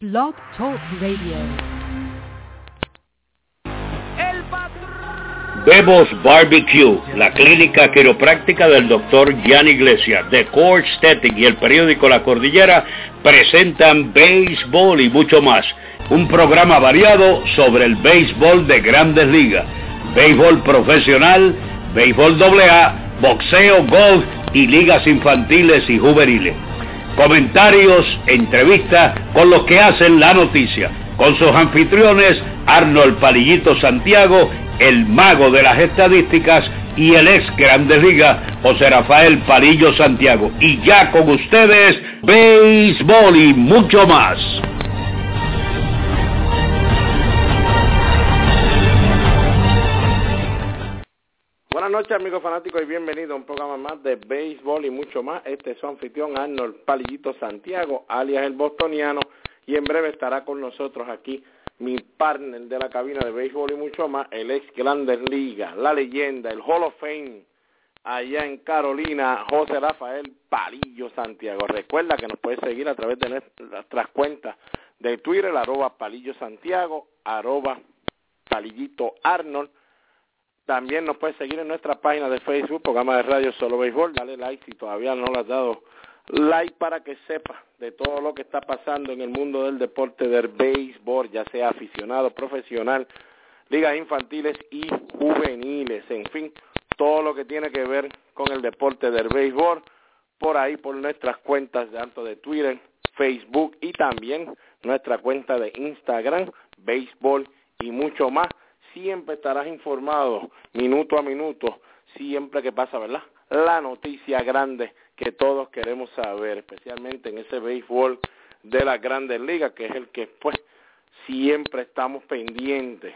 Blog Talk Radio. Bebos Barbecue, la clínica quiropráctica del doctor Jan Iglesias, de Core Aesthetic y el periódico La Cordillera presentan béisbol y mucho más. Un programa variado sobre el béisbol de grandes ligas, béisbol profesional, béisbol AA, boxeo, golf y ligas infantiles y juveniles comentarios, entrevistas con los que hacen la noticia, con sus anfitriones Arnold Palillito Santiago, el mago de las estadísticas y el ex Grande Liga, José Rafael Palillo Santiago. Y ya con ustedes, béisbol y mucho más. Buenas noches amigos fanáticos y bienvenidos a un programa más de béisbol y mucho más. Este es su anfitrión Arnold Palillito Santiago, alias el bostoniano, y en breve estará con nosotros aquí mi partner de la cabina de béisbol y mucho más, el ex Grandes Ligas, la leyenda, el Hall of Fame, allá en Carolina, José Rafael Palillo Santiago. Recuerda que nos puedes seguir a través de nuestras cuentas de Twitter, arroba Palillo Santiago, arroba Palillito Arnold, también nos puedes seguir en nuestra página de Facebook, programa de radio Solo Béisbol. Dale like si todavía no lo has dado like para que sepa de todo lo que está pasando en el mundo del deporte del béisbol, ya sea aficionado, profesional, ligas infantiles y juveniles, en fin, todo lo que tiene que ver con el deporte del béisbol, por ahí por nuestras cuentas tanto de Twitter, Facebook y también nuestra cuenta de Instagram, béisbol y mucho más siempre estarás informado minuto a minuto, siempre que pasa, ¿verdad? La noticia grande que todos queremos saber, especialmente en ese béisbol de las grandes ligas, que es el que pues siempre estamos pendientes.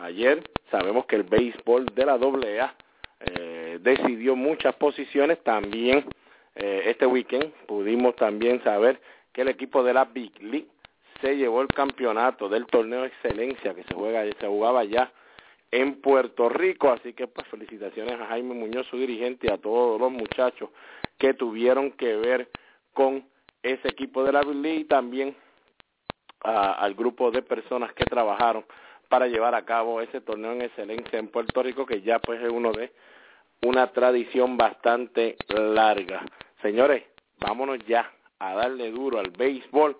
Ayer sabemos que el béisbol de la AA eh, decidió muchas posiciones, también eh, este weekend pudimos también saber que el equipo de la Big League se llevó el campeonato del torneo excelencia que se juega se jugaba ya en Puerto Rico, así que pues felicitaciones a Jaime Muñoz, su dirigente, y a todos los muchachos que tuvieron que ver con ese equipo de la League y también al grupo de personas que trabajaron para llevar a cabo ese torneo en excelencia en Puerto Rico, que ya pues es uno de una tradición bastante larga. Señores, vámonos ya a darle duro al béisbol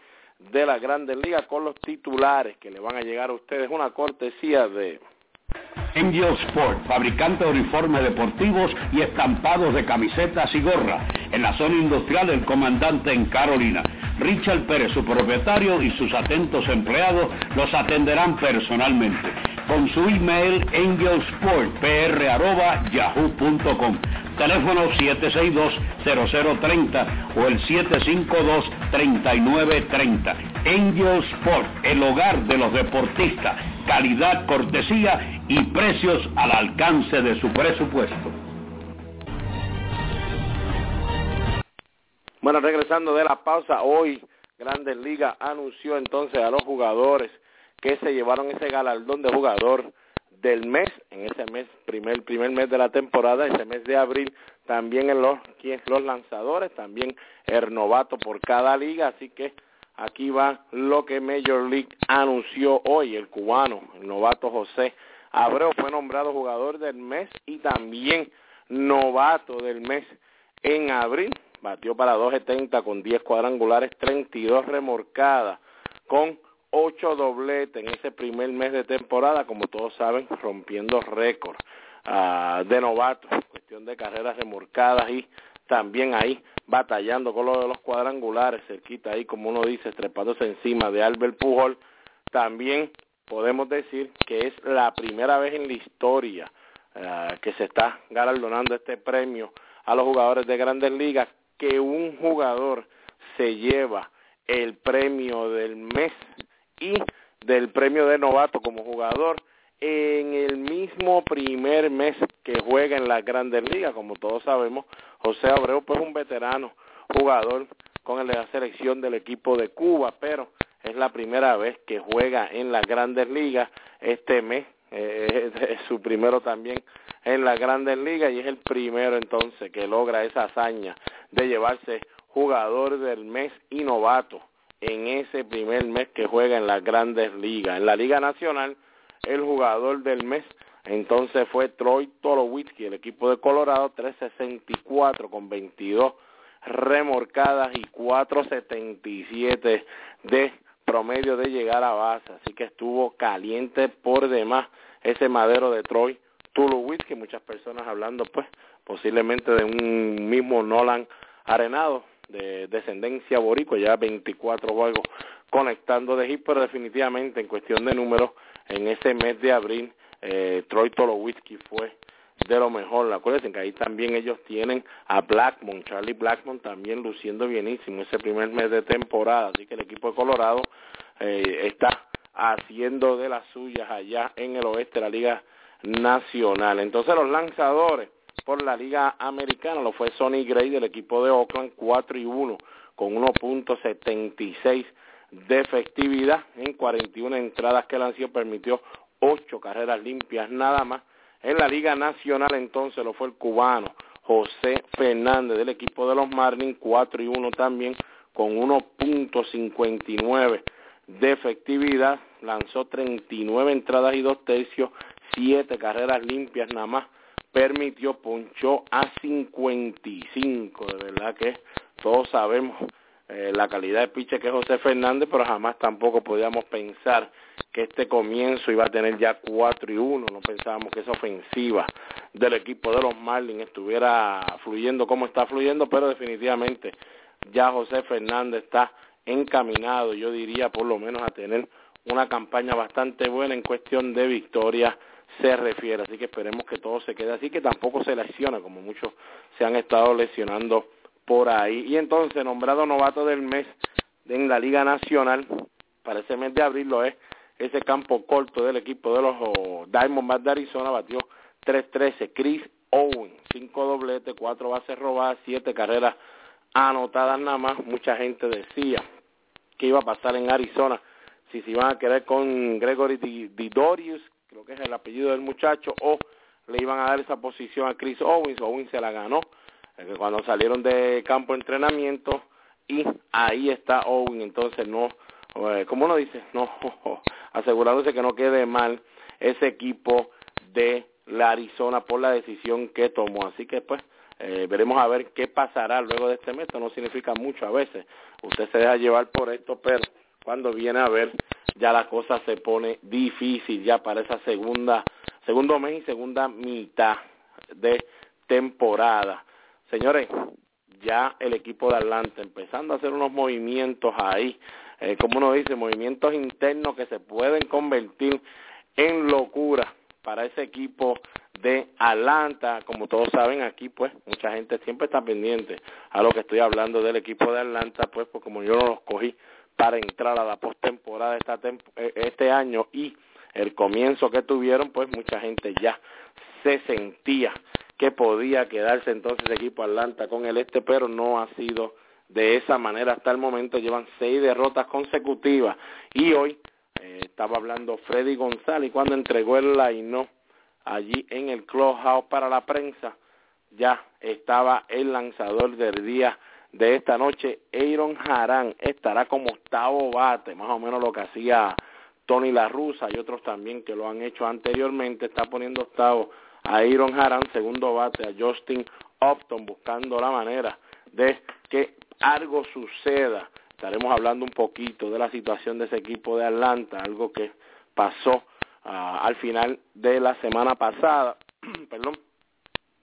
de la Grandes Ligas con los titulares que le van a llegar a ustedes. Una cortesía de... Angel Sport, fabricante de uniformes deportivos y estampados de camisetas y gorras. En la zona industrial El Comandante en Carolina. Richard Pérez, su propietario y sus atentos empleados los atenderán personalmente. Con su email angelsportpr.yahoo.com teléfono 762-0030 o el 752-3930. Angel Sport, el hogar de los deportistas, calidad, cortesía y precios al alcance de su presupuesto. Bueno, regresando de la pausa, hoy Grandes Ligas anunció entonces a los jugadores que se llevaron ese galardón de jugador del mes, en ese mes, primer, primer mes de la temporada, ese mes de abril, también los, los lanzadores, también el novato por cada liga, así que aquí va lo que Major League anunció hoy, el cubano, el novato José Abreu fue nombrado jugador del mes y también novato del mes en abril, batió para 2.70 con 10 cuadrangulares, 32 remorcadas, con ocho dobletes en ese primer mes de temporada, como todos saben, rompiendo récord uh, de novatos, cuestión de carreras remorcadas y también ahí batallando con lo de los cuadrangulares, cerquita ahí, como uno dice, trepándose encima de Albert Pujol. También podemos decir que es la primera vez en la historia uh, que se está galardonando este premio a los jugadores de grandes ligas, que un jugador se lleva el premio del mes y del premio de novato como jugador en el mismo primer mes que juega en las grandes ligas. Como todos sabemos, José Abreu pues un veterano jugador con el de la selección del equipo de Cuba, pero es la primera vez que juega en las grandes ligas este mes. Eh, es su primero también en las grandes ligas y es el primero entonces que logra esa hazaña de llevarse jugador del mes y novato en ese primer mes que juega en las grandes ligas. En la Liga Nacional, el jugador del mes entonces fue Troy Tolowitzki, el equipo de Colorado, 364 con 22 remorcadas y 477 de promedio de llegar a base. Así que estuvo caliente por demás ese madero de Troy Tulowitzki. Muchas personas hablando, pues, posiblemente de un mismo Nolan Arenado de descendencia boricua, ya 24 juegos conectando de hit, pero definitivamente en cuestión de números, en ese mes de abril, eh, Troy Tolowitzki fue de lo mejor. Acuérdense que ahí también ellos tienen a Blackmon, Charlie Blackmon también luciendo bienísimo ese primer mes de temporada. Así que el equipo de Colorado eh, está haciendo de las suyas allá en el oeste de la Liga Nacional. Entonces los lanzadores por la Liga Americana lo fue Sonny Gray del equipo de Oakland, 4 y 1 con 1.76 de efectividad en 41 entradas que lanzó, permitió 8 carreras limpias nada más. En la Liga Nacional entonces lo fue el cubano José Fernández del equipo de los Marlins, 4 y 1 también con 1.59 de efectividad, lanzó 39 entradas y dos tercios, 7 carreras limpias nada más permitió, ponchó a 55. De verdad que todos sabemos eh, la calidad de piche que es José Fernández, pero jamás tampoco podíamos pensar que este comienzo iba a tener ya 4 y 1. No pensábamos que esa ofensiva del equipo de los Marlins estuviera fluyendo como está fluyendo, pero definitivamente ya José Fernández está encaminado, yo diría por lo menos a tener una campaña bastante buena en cuestión de victoria se refiere. Así que esperemos que todo se quede así, que tampoco se lesiona, como muchos se han estado lesionando por ahí. Y entonces, nombrado novato del mes en la Liga Nacional, para ese mes de abril lo es ese campo corto del equipo de los oh, Diamondbacks de Arizona, batió 3-13. Chris Owen, 5 dobletes, 4 bases robadas, 7 carreras anotadas nada más. Mucha gente decía que iba a pasar en Arizona si se iban a quedar con Gregory Didorius, creo que es el apellido del muchacho, o le iban a dar esa posición a Chris Owens, Owens se la ganó cuando salieron de campo de entrenamiento y ahí está Owen, entonces no, eh, como uno dice, no, asegurándose que no quede mal ese equipo de la Arizona por la decisión que tomó, así que pues eh, veremos a ver qué pasará luego de este mes, no significa mucho a veces, usted se deja llevar por esto, pero cuando viene a ver ya la cosa se pone difícil ya para esa segunda, segundo mes y segunda mitad de temporada. Señores, ya el equipo de Atlanta empezando a hacer unos movimientos ahí, eh, como uno dice, movimientos internos que se pueden convertir en locura para ese equipo de Atlanta. Como todos saben, aquí pues mucha gente siempre está pendiente a lo que estoy hablando del equipo de Atlanta, pues, pues como yo no los cogí para entrar a la postemporada eh, este año y el comienzo que tuvieron, pues mucha gente ya se sentía que podía quedarse entonces el equipo Atlanta con el este, pero no ha sido de esa manera hasta el momento. Llevan seis derrotas consecutivas y hoy eh, estaba hablando Freddy González cuando entregó el line allí en el clubhouse para la prensa ya estaba el lanzador del día de esta noche, Aaron Harán estará como octavo bate, más o menos lo que hacía Tony La Russa y otros también que lo han hecho anteriormente, está poniendo octavo a Aaron Harán, segundo bate a Justin Upton, buscando la manera de que algo suceda. Estaremos hablando un poquito de la situación de ese equipo de Atlanta, algo que pasó ah, al final de la semana pasada, perdón,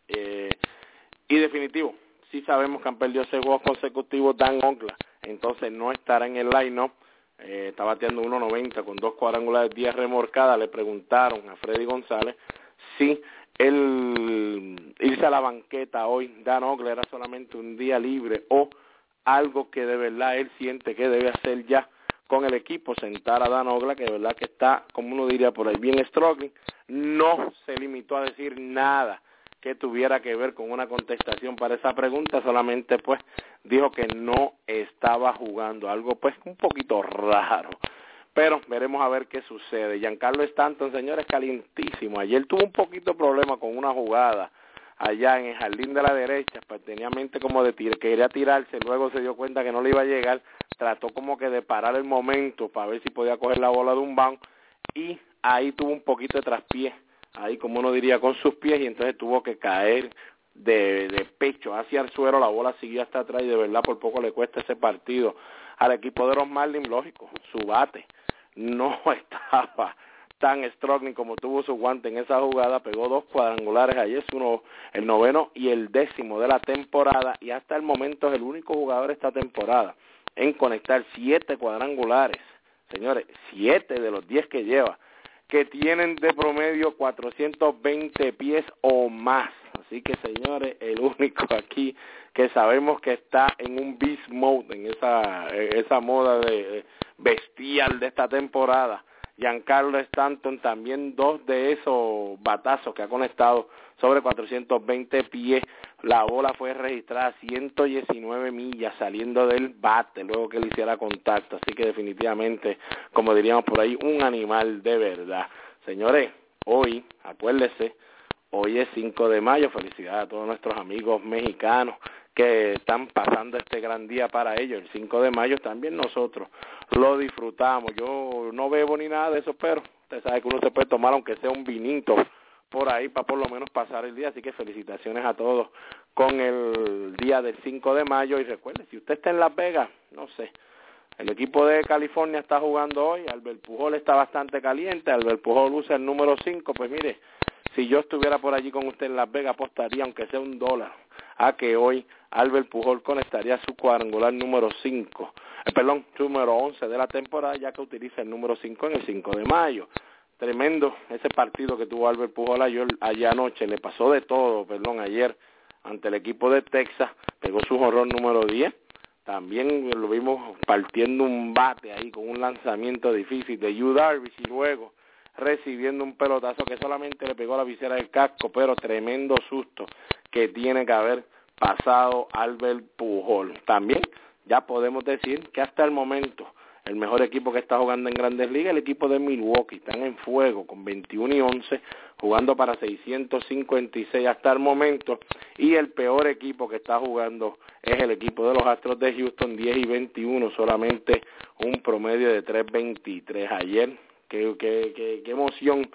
eh, y definitivo, sí sabemos que han perdido ese juego consecutivo Dan Onkla, entonces no estará en el line-up. Eh, está bateando 1.90 con dos cuadrangulares, 10 remorcadas. Le preguntaron a Freddy González si el irse a la banqueta hoy, Dan Onkla, era solamente un día libre o algo que de verdad él siente que debe hacer ya con el equipo, sentar a Dan Ogla, que de verdad que está, como uno diría por ahí, bien struggling, no se limitó a decir nada que tuviera que ver con una contestación para esa pregunta, solamente pues dijo que no estaba jugando, algo pues un poquito raro. Pero veremos a ver qué sucede. Giancarlo Stanton, señores, calientísimo. Ayer tuvo un poquito de problema con una jugada allá en el jardín de la derecha, pues tenía mente como de tir quería tirarse, luego se dio cuenta que no le iba a llegar, trató como que de parar el momento para ver si podía coger la bola de un bound y ahí tuvo un poquito de traspié, ahí como uno diría con sus pies y entonces tuvo que caer de, pecho hacia el suelo, la bola siguió hasta atrás y de verdad por poco le cuesta ese partido. Al equipo de los Marlins, lógico, su bate no estaba tan strong como tuvo su guante en esa jugada, pegó dos cuadrangulares ayer, es uno, el noveno y el décimo de la temporada y hasta el momento es el único jugador esta temporada en conectar siete cuadrangulares, señores, siete de los diez que lleva, que tienen de promedio 420 pies o más. Así que señores, el único aquí que sabemos que está en un beast mode, en esa, esa moda de bestial de esta temporada, Giancarlo Stanton también dos de esos batazos que ha conectado sobre 420 pies. La bola fue registrada a 119 millas saliendo del bate luego que le hiciera contacto. Así que definitivamente, como diríamos por ahí, un animal de verdad. Señores, hoy, acuérdese, hoy es 5 de mayo. Felicidades a todos nuestros amigos mexicanos que están pasando este gran día para ellos. El 5 de mayo también nosotros lo disfrutamos. Yo no bebo ni nada de eso, pero usted sabe que uno se puede tomar aunque sea un vinito por ahí para por lo menos pasar el día. Así que felicitaciones a todos con el día del 5 de mayo. Y recuerde, si usted está en Las Vegas, no sé, el equipo de California está jugando hoy, Albert Pujol está bastante caliente, Albert Pujol usa el número 5, pues mire, si yo estuviera por allí con usted en Las Vegas, apostaría, aunque sea un dólar, a que hoy Albert Pujol conectaría su cuadrangular número 5, eh, perdón, número 11 de la temporada, ya que utiliza el número 5 en el 5 de mayo. Tremendo ese partido que tuvo Albert Pujol ayer, anoche, le pasó de todo, perdón, ayer ante el equipo de Texas, pegó su horror número 10, también lo vimos partiendo un bate ahí con un lanzamiento difícil de Yu Darvish y luego recibiendo un pelotazo que solamente le pegó la visera del casco, pero tremendo susto que tiene que haber pasado Albert Pujol. También ya podemos decir que hasta el momento el mejor equipo que está jugando en Grandes Ligas, el equipo de Milwaukee, están en fuego con 21 y 11, jugando para 656 hasta el momento, y el peor equipo que está jugando es el equipo de los Astros de Houston, 10 y 21, solamente un promedio de 3.23 ayer qué, qué, qué, emoción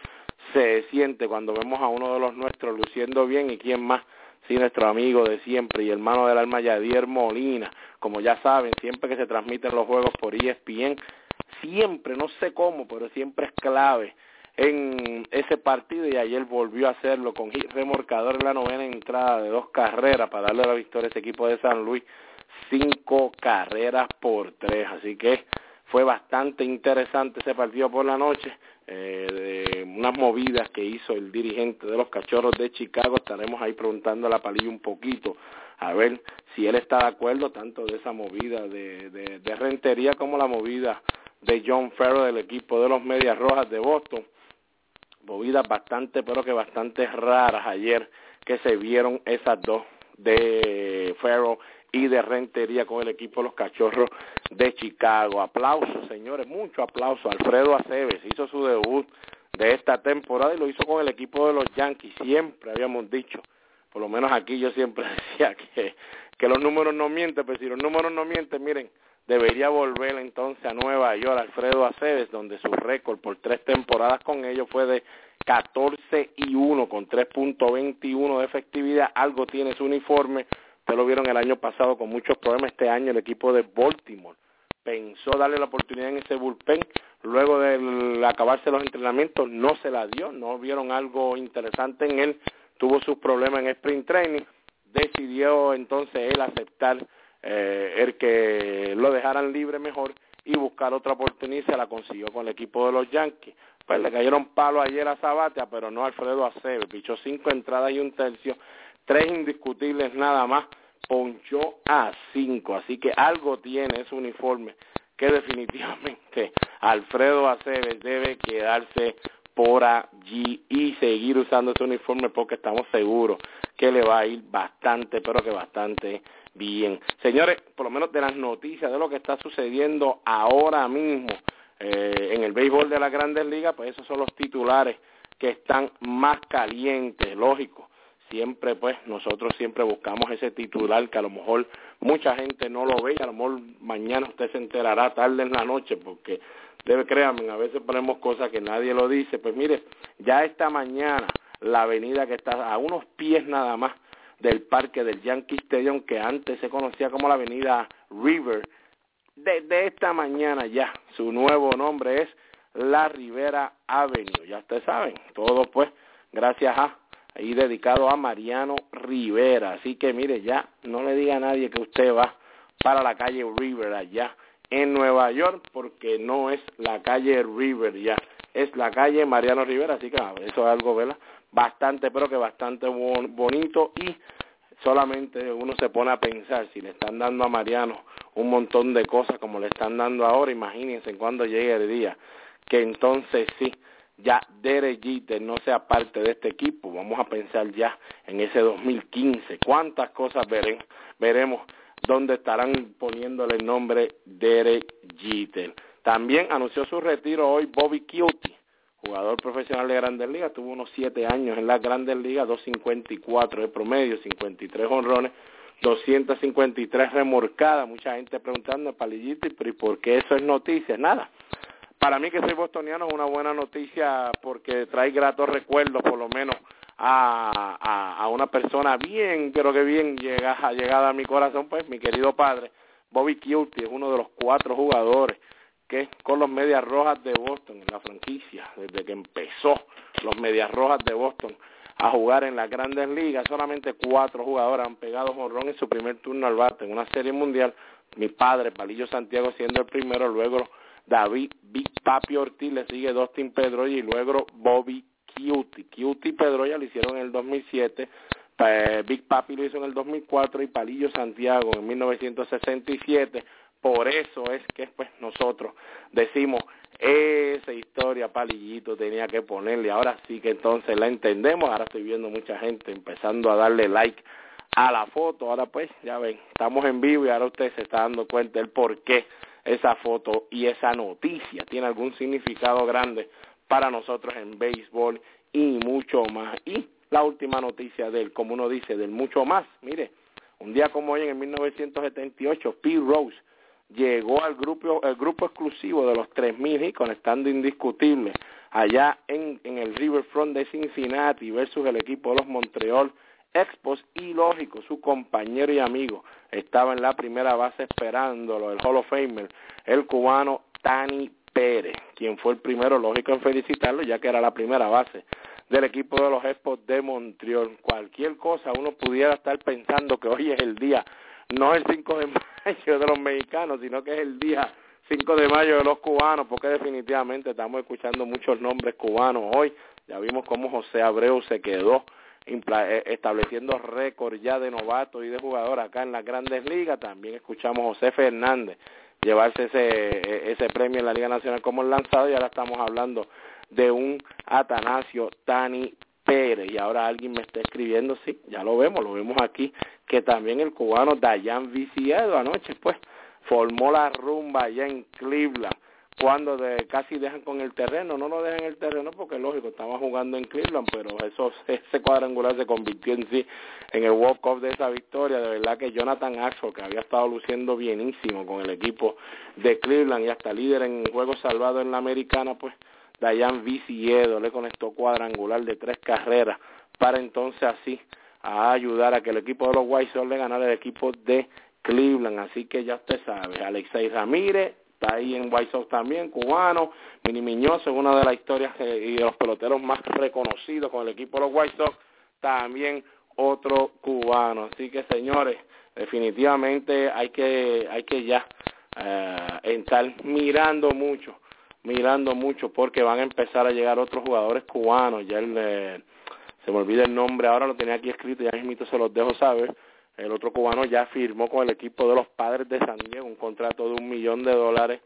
se siente cuando vemos a uno de los nuestros luciendo bien. Y quién más, si nuestro amigo de siempre y hermano del alma Yadier Molina, como ya saben, siempre que se transmiten los juegos por ESPN, siempre, no sé cómo, pero siempre es clave. En ese partido y ayer volvió a hacerlo con remorcador en la novena entrada de dos carreras para darle la victoria a ese equipo de San Luis, cinco carreras por tres, así que fue bastante interesante ese partido por la noche, eh, de unas movidas que hizo el dirigente de los Cachorros de Chicago. Estaremos ahí preguntando a la palilla un poquito a ver si él está de acuerdo tanto de esa movida de, de, rentería como la movida de John Farrell del equipo de los Medias Rojas de Boston. Movidas bastante, pero que bastante raras ayer que se vieron esas dos de Farrell y de Rentería con el equipo de los Cachorros de Chicago. Aplausos, señores, mucho aplauso. Alfredo Aceves hizo su debut de esta temporada y lo hizo con el equipo de los Yankees. Siempre habíamos dicho, por lo menos aquí yo siempre decía que, que los números no mienten, pero si los números no mienten, miren, debería volver entonces a Nueva York Alfredo Aceves, donde su récord por tres temporadas con ellos fue de 14 y 1 con 3.21 de efectividad. Algo tiene su uniforme Ustedes lo vieron el año pasado con muchos problemas. Este año el equipo de Baltimore pensó darle la oportunidad en ese bullpen. Luego de acabarse los entrenamientos no se la dio. No vieron algo interesante en él. Tuvo sus problemas en sprint training. Decidió entonces él aceptar eh, el que lo dejaran libre mejor y buscar otra oportunidad se la consiguió con el equipo de los Yankees. Pues le cayeron palo ayer a Sabatia, pero no Alfredo Aceves. Pichó cinco entradas y un tercio tres indiscutibles nada más, ponchó a cinco, así que algo tiene ese uniforme que definitivamente Alfredo Aceves debe quedarse por allí y seguir usando ese uniforme porque estamos seguros que le va a ir bastante, pero que bastante bien. Señores, por lo menos de las noticias de lo que está sucediendo ahora mismo eh, en el béisbol de las grandes ligas, pues esos son los titulares que están más calientes, lógico siempre pues nosotros siempre buscamos ese titular que a lo mejor mucha gente no lo ve y a lo mejor mañana usted se enterará tarde en la noche porque debe créanme, a veces ponemos cosas que nadie lo dice, pues mire, ya esta mañana la avenida que está a unos pies nada más del parque del Yankee Stadium que antes se conocía como la avenida River, desde esta mañana ya su nuevo nombre es la Rivera Avenue, ya ustedes saben, todo pues gracias a y dedicado a Mariano Rivera. Así que mire, ya no le diga a nadie que usted va para la calle River allá en Nueva York, porque no es la calle River ya, es la calle Mariano Rivera. Así que ah, eso es algo, ¿verdad? Bastante, pero que bastante bonito y solamente uno se pone a pensar si le están dando a Mariano un montón de cosas como le están dando ahora, imagínense cuando llegue el día que entonces sí ya Derek Jeter no sea parte de este equipo. Vamos a pensar ya en ese 2015. ¿Cuántas cosas veremos donde estarán poniéndole el nombre Derek Jeter? También anunció su retiro hoy Bobby Cutie, jugador profesional de Grandes Ligas. Tuvo unos siete años en las Grandes Ligas, 2.54 de promedio, 53 honrones, 253 remorcadas. Mucha gente preguntando, palillito, ¿y por qué eso es noticia? Nada para mí que soy bostoniano es una buena noticia porque trae gratos recuerdos por lo menos a, una persona bien, pero que bien llega, llegada a mi corazón, pues mi querido padre, Bobby Cutie, es uno de los cuatro jugadores que con los Medias Rojas de Boston, en la franquicia, desde que empezó los Medias Rojas de Boston a jugar en las grandes ligas, solamente cuatro jugadores han pegado jonrón en su primer turno al bate en una serie mundial, mi padre, Palillo Santiago, siendo el primero, luego David Big Papi Ortiz, le sigue Dustin Pedroya y luego Bobby Cutie. Cutie y Pedroya lo hicieron en el 2007, Big Papi lo hizo en el 2004 y Palillo Santiago en 1967. Por eso es que pues nosotros decimos esa historia Palillito tenía que ponerle. Ahora sí que entonces la entendemos. Ahora estoy viendo mucha gente empezando a darle like a la foto. Ahora pues ya ven, estamos en vivo y ahora usted se está dando cuenta del por qué esa foto y esa noticia tiene algún significado grande para nosotros en béisbol y mucho más. Y la última noticia del, como uno dice, del mucho más. Mire, un día como hoy en 1978, Pete Rose llegó al grupo, el grupo exclusivo de los 3000 y conectando indiscutible allá en, en el Riverfront de Cincinnati versus el equipo de los Montreal Expos y lógico, su compañero y amigo estaba en la primera base esperándolo, el Hall of Famer, el cubano Tani Pérez, quien fue el primero, lógico, en felicitarlo, ya que era la primera base del equipo de los Expos de Montreal. Cualquier cosa uno pudiera estar pensando que hoy es el día, no el 5 de mayo de los mexicanos, sino que es el día 5 de mayo de los cubanos, porque definitivamente estamos escuchando muchos nombres cubanos hoy. Ya vimos cómo José Abreu se quedó estableciendo récord ya de novatos y de jugadores acá en las grandes ligas. También escuchamos a José Fernández llevarse ese, e, ese premio en la Liga Nacional como lanzado y ahora estamos hablando de un Atanasio Tani Pérez y ahora alguien me está escribiendo, sí, ya lo vemos, lo vemos aquí, que también el cubano Dayan Viciedo anoche pues formó la rumba allá en Cleveland cuando de, casi dejan con el terreno, no lo dejan el terreno porque lógico, estaba jugando en Cleveland, pero eso, ese cuadrangular se convirtió en sí en el walk-off de esa victoria, de verdad que Jonathan Axel, que había estado luciendo bienísimo con el equipo de Cleveland y hasta líder en juegos salvados en la americana, pues Dayan Viciedo le conectó cuadrangular de tres carreras para entonces así a ayudar a que el equipo de los White Sox le ganara el equipo de Cleveland, así que ya usted sabe, Alexei Ramírez está ahí en White Sox también, cubano, Mini Miñoso es una de las historias y de los peloteros más reconocidos con el equipo de los White Sox, también otro cubano. Así que señores, definitivamente hay que, hay que ya eh, estar mirando mucho, mirando mucho porque van a empezar a llegar otros jugadores cubanos, ya el, se me olvida el nombre, ahora lo tenía aquí escrito, ya mismo se los dejo saber, el otro cubano ya firmó con el equipo de los padres de San Diego un contrato de un millón de dólares.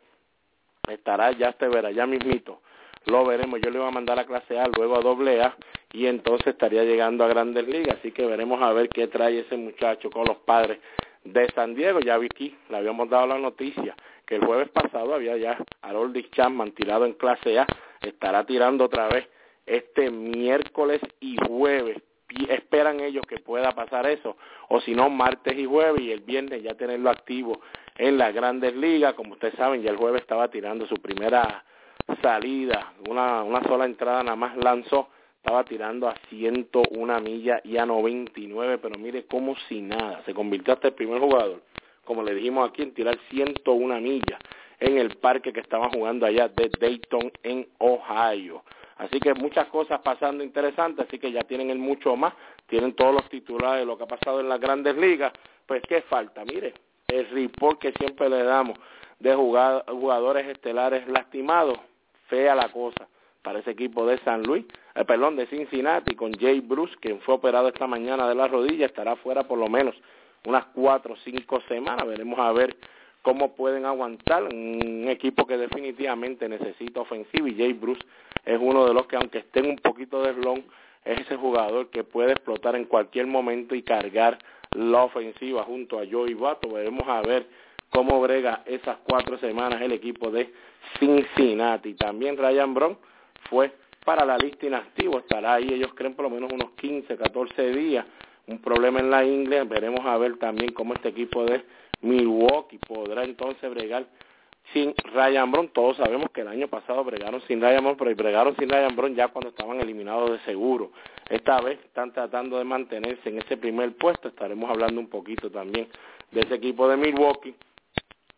Estará ya este verá, ya mismito. Lo veremos. Yo le voy a mandar a clase A, luego a doble A y entonces estaría llegando a Grandes Ligas. Así que veremos a ver qué trae ese muchacho con los padres de San Diego. Ya vi aquí, le habíamos dado la noticia que el jueves pasado había ya Harold Chapman tirado en clase A. Estará tirando otra vez este miércoles y jueves esperan ellos que pueda pasar eso, o si no, martes y jueves y el viernes ya tenerlo activo en las grandes ligas, como ustedes saben, ya el jueves estaba tirando su primera salida, una, una sola entrada nada más lanzó, estaba tirando a 101 millas y a 99, pero mire como si nada, se convirtió hasta el primer jugador, como le dijimos aquí, en tirar 101 millas en el parque que estaban jugando allá de Dayton en Ohio. Así que muchas cosas pasando interesantes, así que ya tienen el mucho más, tienen todos los titulares de lo que ha pasado en las grandes ligas. Pues, ¿qué falta? Mire, el report que siempre le damos de jugadores estelares lastimados, fea la cosa para ese equipo de San Luis, eh, perdón, de Cincinnati, con Jay Bruce, quien fue operado esta mañana de la rodilla, estará fuera por lo menos unas cuatro o cinco semanas. Veremos a ver cómo pueden aguantar un equipo que definitivamente necesita ofensiva y Jay Bruce es uno de los que aunque esté un poquito de slon es ese jugador que puede explotar en cualquier momento y cargar la ofensiva junto a Joey Bato. Veremos a ver cómo brega esas cuatro semanas el equipo de Cincinnati. También Ryan Brown fue para la lista inactivo, estará ahí, ellos creen por lo menos unos 15, 14 días, un problema en la ingle, veremos a ver también cómo este equipo de Milwaukee podrá entonces bregar sin Ryan Brown. Todos sabemos que el año pasado bregaron sin Ryan Brown, pero bregaron sin Ryan Brown ya cuando estaban eliminados de seguro. Esta vez están tratando de mantenerse en ese primer puesto. Estaremos hablando un poquito también de ese equipo de Milwaukee.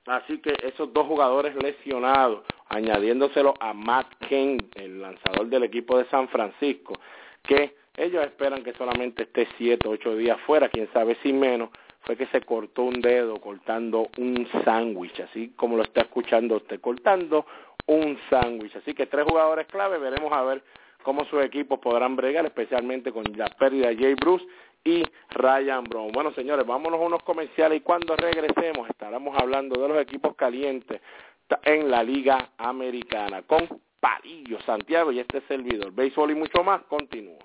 Así que esos dos jugadores lesionados, añadiéndoselo a Matt Kane, el lanzador del equipo de San Francisco, que ellos esperan que solamente esté siete, ocho días fuera, quién sabe si menos, fue que se cortó un dedo cortando un sándwich, así como lo está escuchando usted, cortando un sándwich. Así que tres jugadores clave, veremos a ver cómo sus equipos podrán bregar, especialmente con la pérdida de Jay Bruce y Ryan Brown. Bueno, señores, vámonos a unos comerciales y cuando regresemos estaremos hablando de los equipos calientes en la Liga Americana con Palillo Santiago y este servidor. Béisbol y mucho más, continúa.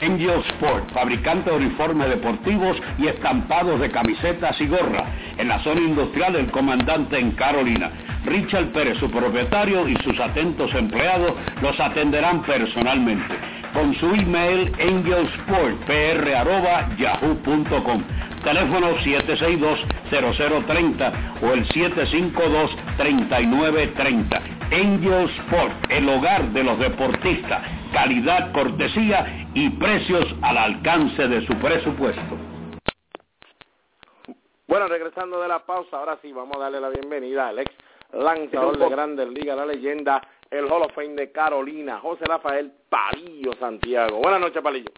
Angel Sport, fabricante de uniformes deportivos y estampados de camisetas y gorras, en la zona industrial del comandante en Carolina. Richard Pérez, su propietario, y sus atentos empleados los atenderán personalmente. Con su email angelsportpr.yahoo.com teléfono 762-0030 o el 752-3930. Angel Sport, el hogar de los deportistas, calidad, cortesía y precios al alcance de su presupuesto. Bueno, regresando de la pausa, ahora sí vamos a darle la bienvenida al ex lanzador de Grandes Ligas, la leyenda, el Hall of Fame de Carolina, José Rafael Palillo Santiago. Buenas noches, Palillo.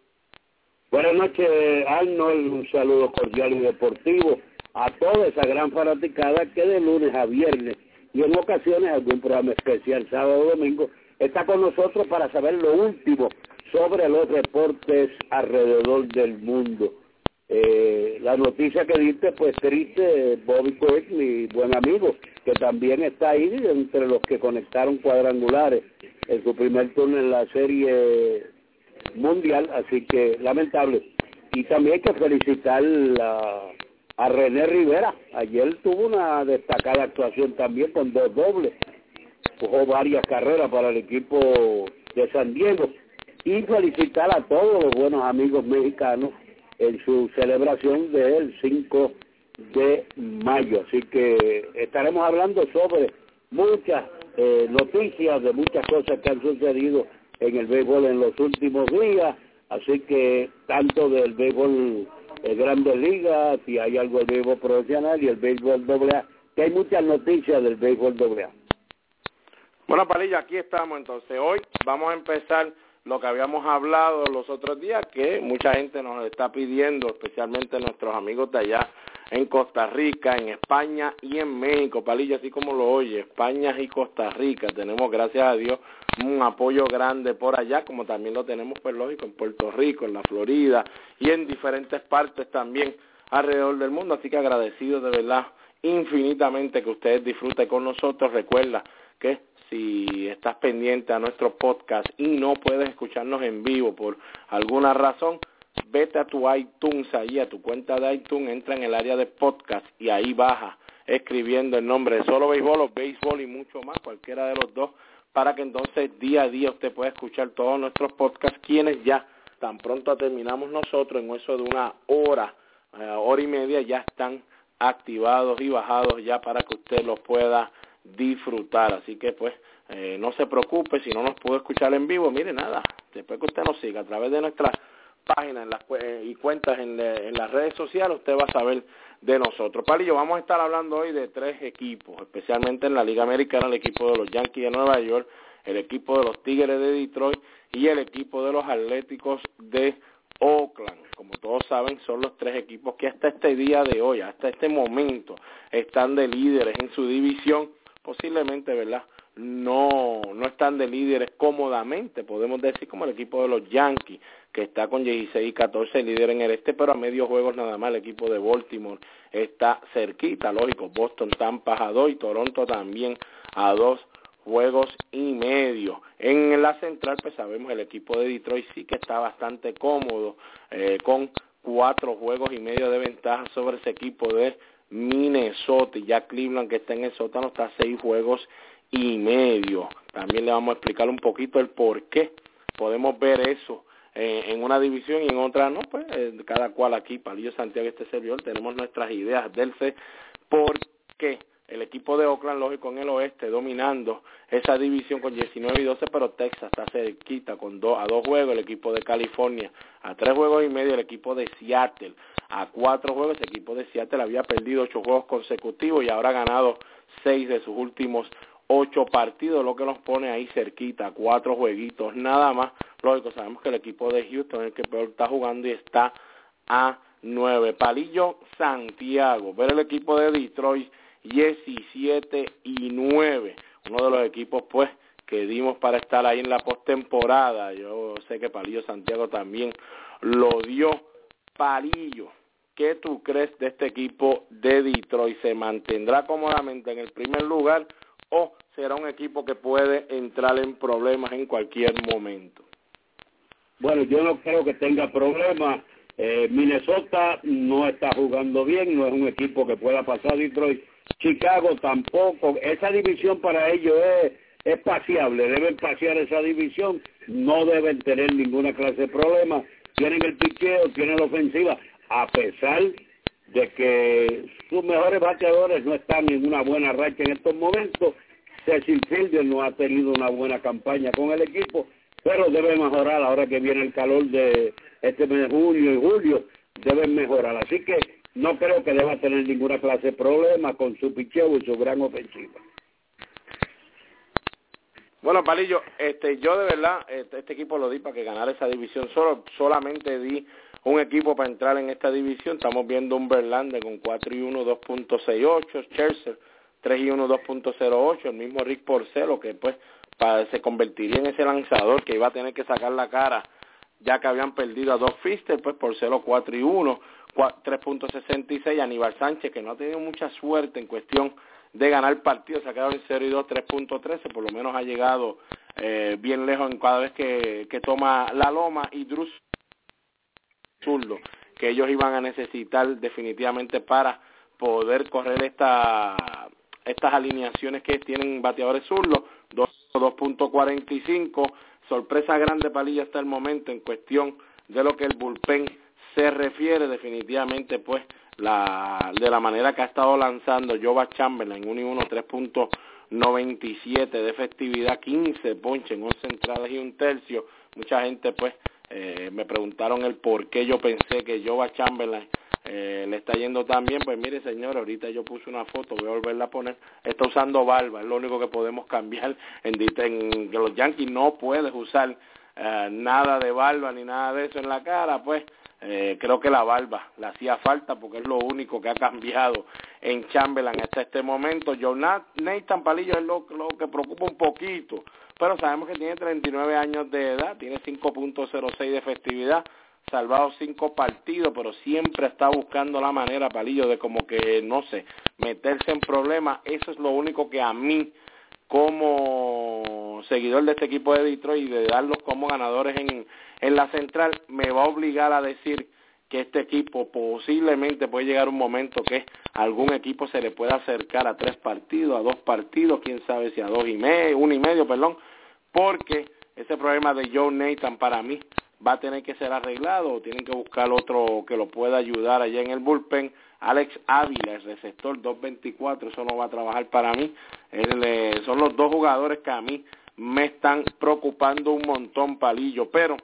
Buenas noches, Arnold. Un saludo cordial y deportivo a toda esa gran fanaticada que de lunes a viernes y en ocasiones algún programa especial sábado o domingo está con nosotros para saber lo último sobre los deportes alrededor del mundo. Eh, la noticia que diste, pues triste, Bobby Quick, mi buen amigo, que también está ahí entre los que conectaron cuadrangulares en su primer turno en la serie mundial, así que lamentable. Y también hay que felicitar a, René Rivera. Ayer tuvo una destacada actuación también con dos dobles. Jugó varias carreras para el equipo de San Diego. Y felicitar a todos los buenos amigos mexicanos en su celebración del 5 de mayo. Así que estaremos hablando sobre muchas eh, noticias de muchas cosas que han sucedido en el béisbol en los últimos días, así que tanto del béisbol de Grandes Ligas, si hay algo del béisbol profesional y el béisbol doble que hay muchas noticias del béisbol doble. Bueno, Palillo, aquí estamos entonces. Hoy vamos a empezar lo que habíamos hablado los otros días, que mucha gente nos está pidiendo, especialmente nuestros amigos de allá en Costa Rica, en España y en México. Palillo, así como lo oye, España y Costa Rica. Tenemos, gracias a Dios, un apoyo grande por allá, como también lo tenemos, pues lógico, en Puerto Rico, en la Florida y en diferentes partes también alrededor del mundo. Así que agradecido de verdad infinitamente que ustedes disfruten con nosotros. Recuerda que si estás pendiente a nuestro podcast y no puedes escucharnos en vivo por alguna razón, vete a tu iTunes, ahí a tu cuenta de iTunes, entra en el área de podcast y ahí baja escribiendo el nombre de Solo Béisbol o Béisbol y mucho más, cualquiera de los dos, para que entonces día a día usted pueda escuchar todos nuestros podcasts, quienes ya tan pronto terminamos nosotros, en eso de una hora, eh, hora y media, ya están activados y bajados ya para que usted los pueda disfrutar. Así que pues eh, no se preocupe si no nos pudo escuchar en vivo. Mire nada, después que usted nos siga a través de nuestras páginas y cuentas en, en, las redes sociales, usted va a saber de nosotros. Palillo, vamos a estar hablando hoy de tres equipos, especialmente en la Liga Americana, el equipo de los Yankees de Nueva York, el equipo de los Tigres de Detroit y el equipo de los Atléticos de Oakland. Como todos saben, son los tres equipos que hasta este día de hoy, hasta este momento, están de líderes en su división posiblemente, ¿verdad? No, no están de líderes cómodamente, podemos decir como el equipo de los Yankees, que está con 16 y 14 líder en el este, pero a medio juegos nada más el equipo de Baltimore está cerquita, lógico, Boston, Tampa a y Toronto también a dos juegos y medio. En la central, pues sabemos el equipo de Detroit sí que está bastante cómodo, eh, con cuatro juegos y medio de ventaja sobre ese equipo de Minnesota y ya Cleveland que está en el sótano está a seis juegos y medio. También le vamos a explicar un poquito el por qué podemos ver eso eh, en una división y en otra no, pues eh, cada cual aquí, Palillo Santiago y este servidor, tenemos nuestras ideas del C, por qué el equipo de Oakland, lógico, en el oeste, dominando esa división con 19 y 12, pero Texas está cerquita con dos, a dos juegos, el equipo de California a tres juegos y medio, el equipo de Seattle a cuatro juegos, el equipo de Seattle había perdido ocho juegos consecutivos y ahora ha ganado seis de sus últimos ocho partidos, lo que nos pone ahí cerquita, cuatro jueguitos nada más. Lógico, sabemos que el equipo de Houston es el que peor está jugando y está a nueve. Palillo Santiago, ver el equipo de Detroit 17 y 9. Uno de los equipos, pues, que dimos para estar ahí en la postemporada. Yo sé que Palillo Santiago también lo dio. Palillo, ¿qué tú crees de este equipo de Detroit? ¿Se mantendrá cómodamente en el primer lugar o será un equipo que puede entrar en problemas en cualquier momento? Bueno, yo no creo que tenga problemas. Eh, Minnesota no está jugando bien, no es un equipo que pueda pasar Detroit Chicago tampoco. Esa división para ellos es, paseable, deben pasear esa división, no deben tener ninguna clase de problema. Tienen el piqueo, tienen la ofensiva, a pesar de que sus mejores bateadores no están en una buena racha en estos momentos. Cecil Fielder no ha tenido una buena campaña con el equipo, pero debe mejorar ahora que viene el calor de este mes de junio y julio, deben mejorar. Así que no creo que deba tener ninguna clase de problema con su picheo y su gran ofensiva. Bueno, Palillo, este, yo de verdad, este, este, equipo lo di para que ganara esa división. Solo, solamente di un equipo para entrar en esta división. Estamos viendo un Verlander con 4 y 1, 2.68, Chelsea 3 y 1, 2.08, el mismo Rick Porcelo que pues se convertiría en ese lanzador que iba a tener que sacar la cara ya que habían perdido a dos Fister, pues Porcelo 4 y 1, 3.66, Aníbal Sánchez, que no ha tenido mucha suerte en cuestión de ganar partidos, se ha quedado en 0 y 2, 3.13, por lo menos ha llegado eh, bien lejos en cada vez que, que toma la loma, y Drus zurdo, que ellos iban a necesitar definitivamente para poder correr esta, estas alineaciones que tienen bateadores zurdos, 2.45, sorpresa grande para Lilla hasta el momento en cuestión de lo que el bullpen se refiere. Definitivamente pues la de la manera que ha estado lanzando Jova Chamberlain 1 y 1 3.97 de efectividad 15 ponches en 11 entradas y un tercio. Mucha gente pues eh, me preguntaron el por qué yo pensé que Jova Chamberlain eh, le está yendo tan bien, pues mire señor, ahorita yo puse una foto, voy a volverla a poner, está usando barba, es lo único que podemos cambiar en, en que los Yankees no puedes usar eh, nada de barba ni nada de eso en la cara, pues eh, creo que la barba le hacía falta porque es lo único que ha cambiado en Chamberlain hasta este momento. John Nathan Palillo es lo, que preocupa un poquito, pero sabemos que tiene 39 años de edad, tiene 5.06 de efectividad, salvado cinco partidos, pero siempre está buscando la manera, Palillo, de como que, no sé, meterse en problemas. Eso es lo único que a mí, como seguidor de este equipo de Detroit y de darlos como ganadores en, en la central, me va a obligar a decir que este equipo posiblemente puede llegar un momento que algún equipo se le pueda acercar a tres partidos, a dos partidos, quién sabe si a dos y medio, uno y medio, perdón, porque ese problema de Joe Nathan para mí va a tener que ser arreglado o tienen que buscar otro que lo pueda ayudar allá en el bullpen. Alex Ávila, el receptor 224, eso no va a trabajar para mí. son los dos jugadores que a mí me están preocupando un montón, Palillo. Pero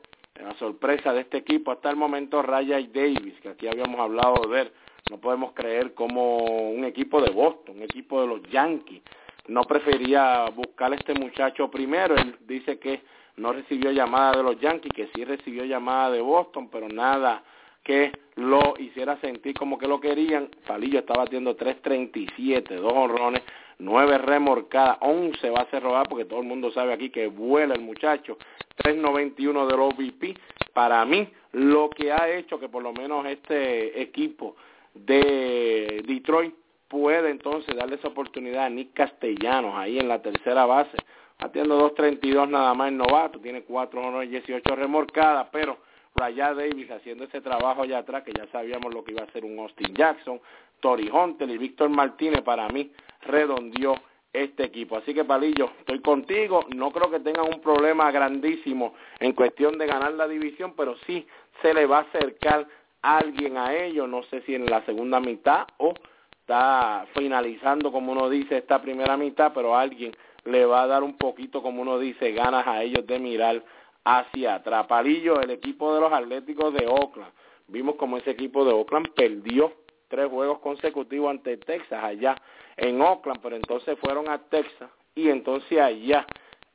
la sorpresa de este equipo hasta el momento, Raya y Davis, que aquí habíamos hablado de ver, no podemos creer como un equipo de Boston, un equipo de los Yankees, no prefería buscar a este muchacho primero. Él dice que no recibió llamada de los Yankees, que sí recibió llamada de Boston, pero nada que lo hiciera sentir como que lo querían. Palillo está batiendo 3.37, dos honrones, nueve remorcadas, 11 bases robadas, porque todo el mundo sabe aquí que vuela el muchacho, 3.91 del OVP. Para mí, lo que ha hecho que por lo menos este equipo de Detroit puede entonces darle esa oportunidad a Nick Castellanos ahí en la tercera base Batiendo 2.32 nada más el novato, tiene 4 honores 18 remorcadas, pero Raya Davis haciendo ese trabajo allá atrás, que ya sabíamos lo que iba a hacer un Austin Jackson, Tori Hunter y Víctor Martínez, para mí redondeó este equipo. Así que Palillo, estoy contigo, no creo que tengan un problema grandísimo en cuestión de ganar la división, pero sí se le va a acercar alguien a ellos, no sé si en la segunda mitad o está finalizando, como uno dice, esta primera mitad, pero alguien le va a dar un poquito, como uno dice, ganas a ellos de mirar hacia atrás. Palillo, el equipo de los Atléticos de Oakland. Vimos como ese equipo de Oakland perdió tres juegos consecutivos ante Texas allá en Oakland, pero entonces fueron a Texas y entonces allá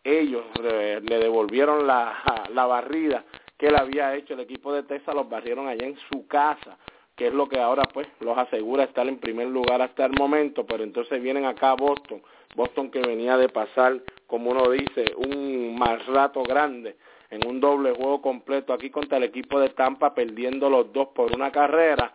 ellos le, devolvieron la, la barrida que le había hecho el equipo de Texas, los barrieron allá en su casa, que es lo que ahora pues los asegura estar en primer lugar hasta el momento, pero entonces vienen acá a Boston Boston que venía de pasar, como uno dice, un mal rato grande en un doble juego completo aquí contra el equipo de Tampa, perdiendo los dos por una carrera.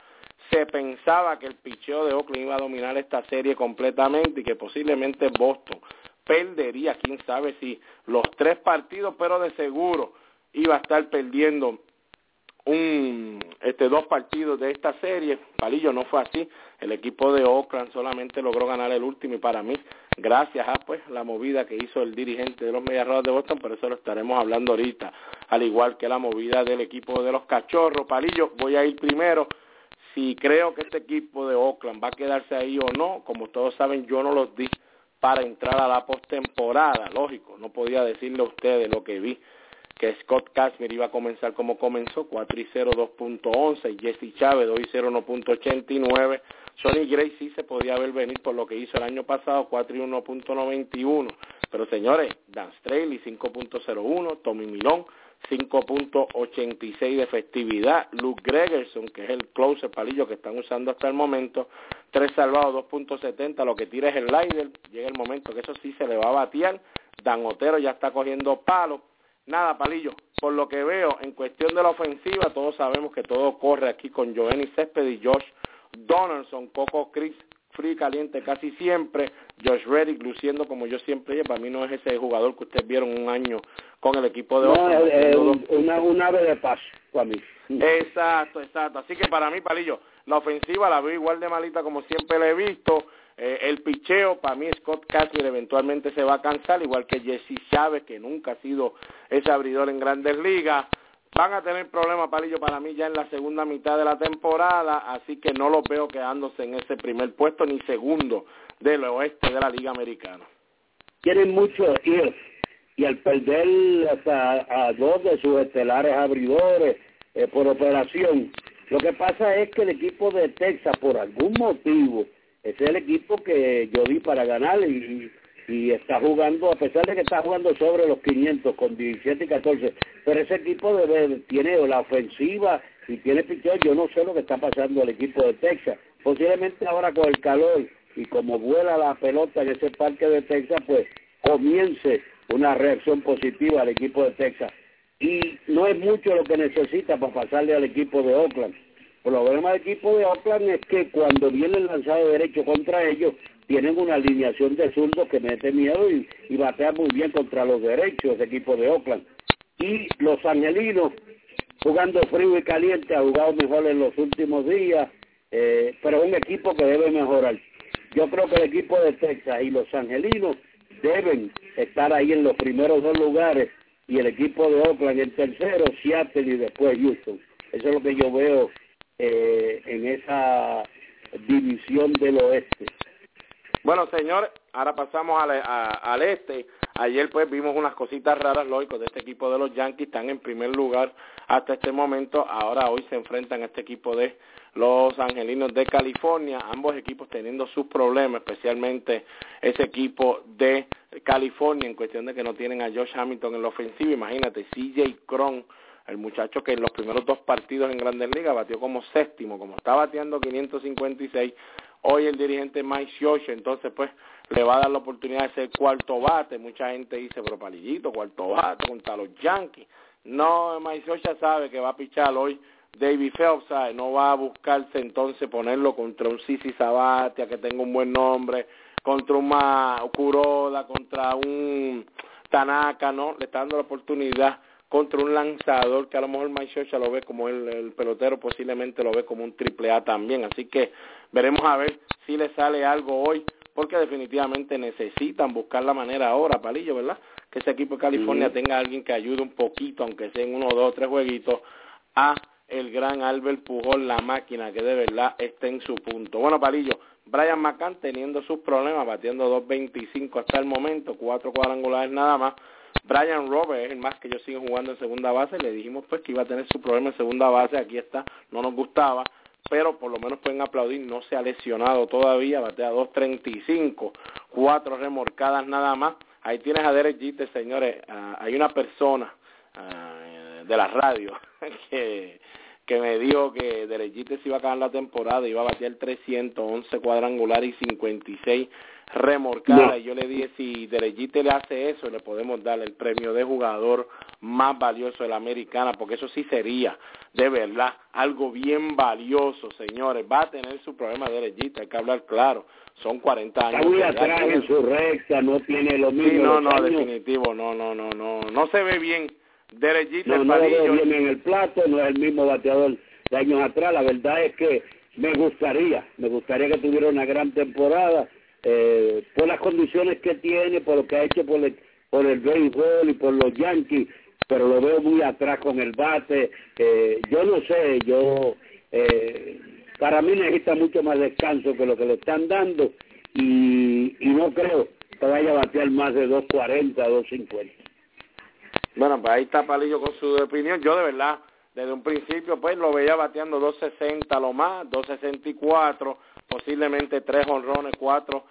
Se pensaba que el picheo de Oakland iba a dominar esta serie completamente y que posiblemente Boston perdería, quién sabe si los tres partidos, pero de seguro iba a estar perdiendo un este dos partidos de esta serie. Palillo no fue así. El equipo de Oakland solamente logró ganar el último y para mí, gracias a pues la movida que hizo el dirigente de los Medias Rojas de Boston, por eso lo estaremos hablando ahorita, al igual que la movida del equipo de los Cachorros. Palillo, voy a ir primero. Si creo que este equipo de Oakland va a quedarse ahí o no, como todos saben, yo no los di para entrar a la postemporada, lógico, no podía decirle a ustedes lo que vi que Scott Kashmir iba a comenzar como comenzó, 4 y 0, 2.11, Jesse Chávez 2 y 0, 1.89, Sonny Gray sí se podía ver venir por lo que hizo el año pasado, 4 y 1.91, pero señores, Dan Straley 5.01, Tommy Milón 5.86 de efectividad, Luke Gregerson, que es el closer palillo que están usando hasta el momento, 3 salvados, 2.70, lo que tira es el Lider, llega el momento que eso sí se le va a batear, Dan Otero ya está cogiendo palos, Nada, Palillo, por lo que veo, en cuestión de la ofensiva, todos sabemos que todo corre aquí con Joenny Césped y Josh Donaldson, Coco Chris Free caliente casi siempre, Josh Reddick luciendo como yo siempre, y para mí no es ese jugador que ustedes vieron un año con el equipo de no, una, un ave de paso para mí. Exacto, exacto. Así que para mí, Palillo, la ofensiva la veo igual de malita como siempre la he visto. Eh, el picheo, para mí Scott Kessler eventualmente se va a cansar, igual que Jesse Chávez, que nunca ha sido ese abridor en grandes ligas. Van a tener problemas, Palillo, para mí ya en la segunda mitad de la temporada, así que no los veo quedándose en ese primer puesto ni segundo del oeste de la Liga Americana. Tienen mucho ir y al perder a, dos de sus estelares abridores eh, por operación, Lo que pasa es que el equipo de Texas, por algún motivo, ese es el equipo que yo di para ganar y, está jugando, a pesar de que está jugando sobre los 500 con 17 y 14, pero ese equipo tiene la ofensiva y tiene pichón, yo no sé lo que está pasando al equipo de Texas. Posiblemente ahora con el calor y como vuela la pelota en ese parque de Texas, pues comience una reacción positiva al equipo de Texas y no es mucho lo que necesita para pasarle al equipo de Oakland. Problema del equipo de Oakland es que cuando viene el lanzado derecho contra ellos, tienen una alineación de zurdos que mete miedo y, y batea muy bien contra los derechos el equipo de Oakland. Y los angelinos, jugando frío y caliente, ha jugado mejor en los últimos días, eh, pero es un equipo que debe mejorar. Yo creo que el equipo de Texas y los angelinos deben estar ahí en los primeros dos lugares y el equipo de Oakland en tercero, Seattle y después Houston. Eso es lo que yo veo eh, en esa división del oeste. Bueno, señor, ahora pasamos al, al este. Ayer pues vimos unas cositas raras, lógico, de este equipo de los Yankees. Están en primer lugar hasta este momento. Ahora hoy se enfrentan a este equipo de los Angelinos de California, ambos equipos teniendo sus problemas, especialmente ese equipo de California en cuestión de que no tienen a Josh Hamilton en la ofensiva. Imagínate, CJ Cron, el muchacho que en los primeros dos partidos en Grandes Ligas batió como séptimo, como está bateando 556, hoy el dirigente Mike Scioscia, entonces pues le va a dar la oportunidad de ser cuarto bate. Mucha gente dice, pero palillito, cuarto bate contra los Yankees. No, Mike Scioscia sabe que va a pichar hoy David Phelps no va a buscarse entonces ponerlo contra un Sisi Sabatia que tenga un buen nombre, contra un Kuroda, contra un Tanaka, ¿no? Le está dando la oportunidad contra un lanzador que a lo mejor Mike ya lo ve como el, el, pelotero, posiblemente lo ve como un triple A también. Así que veremos a ver si le sale algo hoy, porque definitivamente necesitan buscar la manera ahora, Palillo, ¿verdad? Que ese equipo de California tenga alguien que ayude un poquito, aunque sea en uno, dos, tres jueguitos, a el gran Albert Pujol, la máquina que de verdad está en su punto. Bueno, Palillo, Brian McCann teniendo sus problemas, batiendo 2.25 hasta el momento, cuatro cuadrangulares nada más. Brian Roberts, el más que yo sigo jugando en segunda base, le dijimos pues que iba a tener su problema en segunda base, aquí está, no nos gustaba, pero por lo menos pueden aplaudir, no se ha lesionado todavía, batea 2.35, cuatro remorcadas nada más. Ahí tienes a Derek Jeter, señores, uh, hay una persona uh, de la radio que que me dijo que Derechite se iba a acabar la temporada, iba a batear 311 cuadrangular y 56 remorcadas. Y yo le dije, si Derechite le hace eso, le podemos dar el premio de jugador más valioso de la americana, porque eso sí sería, de verdad, algo bien valioso, señores. Va a tener su problema Derechite, hay que hablar claro. Son 40 años. Está muy atrás en su recta, no tiene lo mismo. Sí, no, no, definitivo, no, no, no, no, no se ve bien Derechito no, no lo en el plato, no es el mismo bateador de años atrás. La verdad es que me gustaría, me gustaría que tuviera una gran temporada eh, por las condiciones que tiene, por lo que ha hecho por el, por el béisbol y por los Yankees, pero lo veo muy atrás con el bate. Eh, yo no sé, yo eh, para mí necesita mucho más descanso que lo que le están dando y, y no creo que vaya a batear más de 2.40, 2.50. Bueno, pues ahí está Palillo con su opinión. Yo de verdad, desde un principio, pues lo veía bateando 2.60 lo más, 2.64, posiblemente tres honrones, cuatro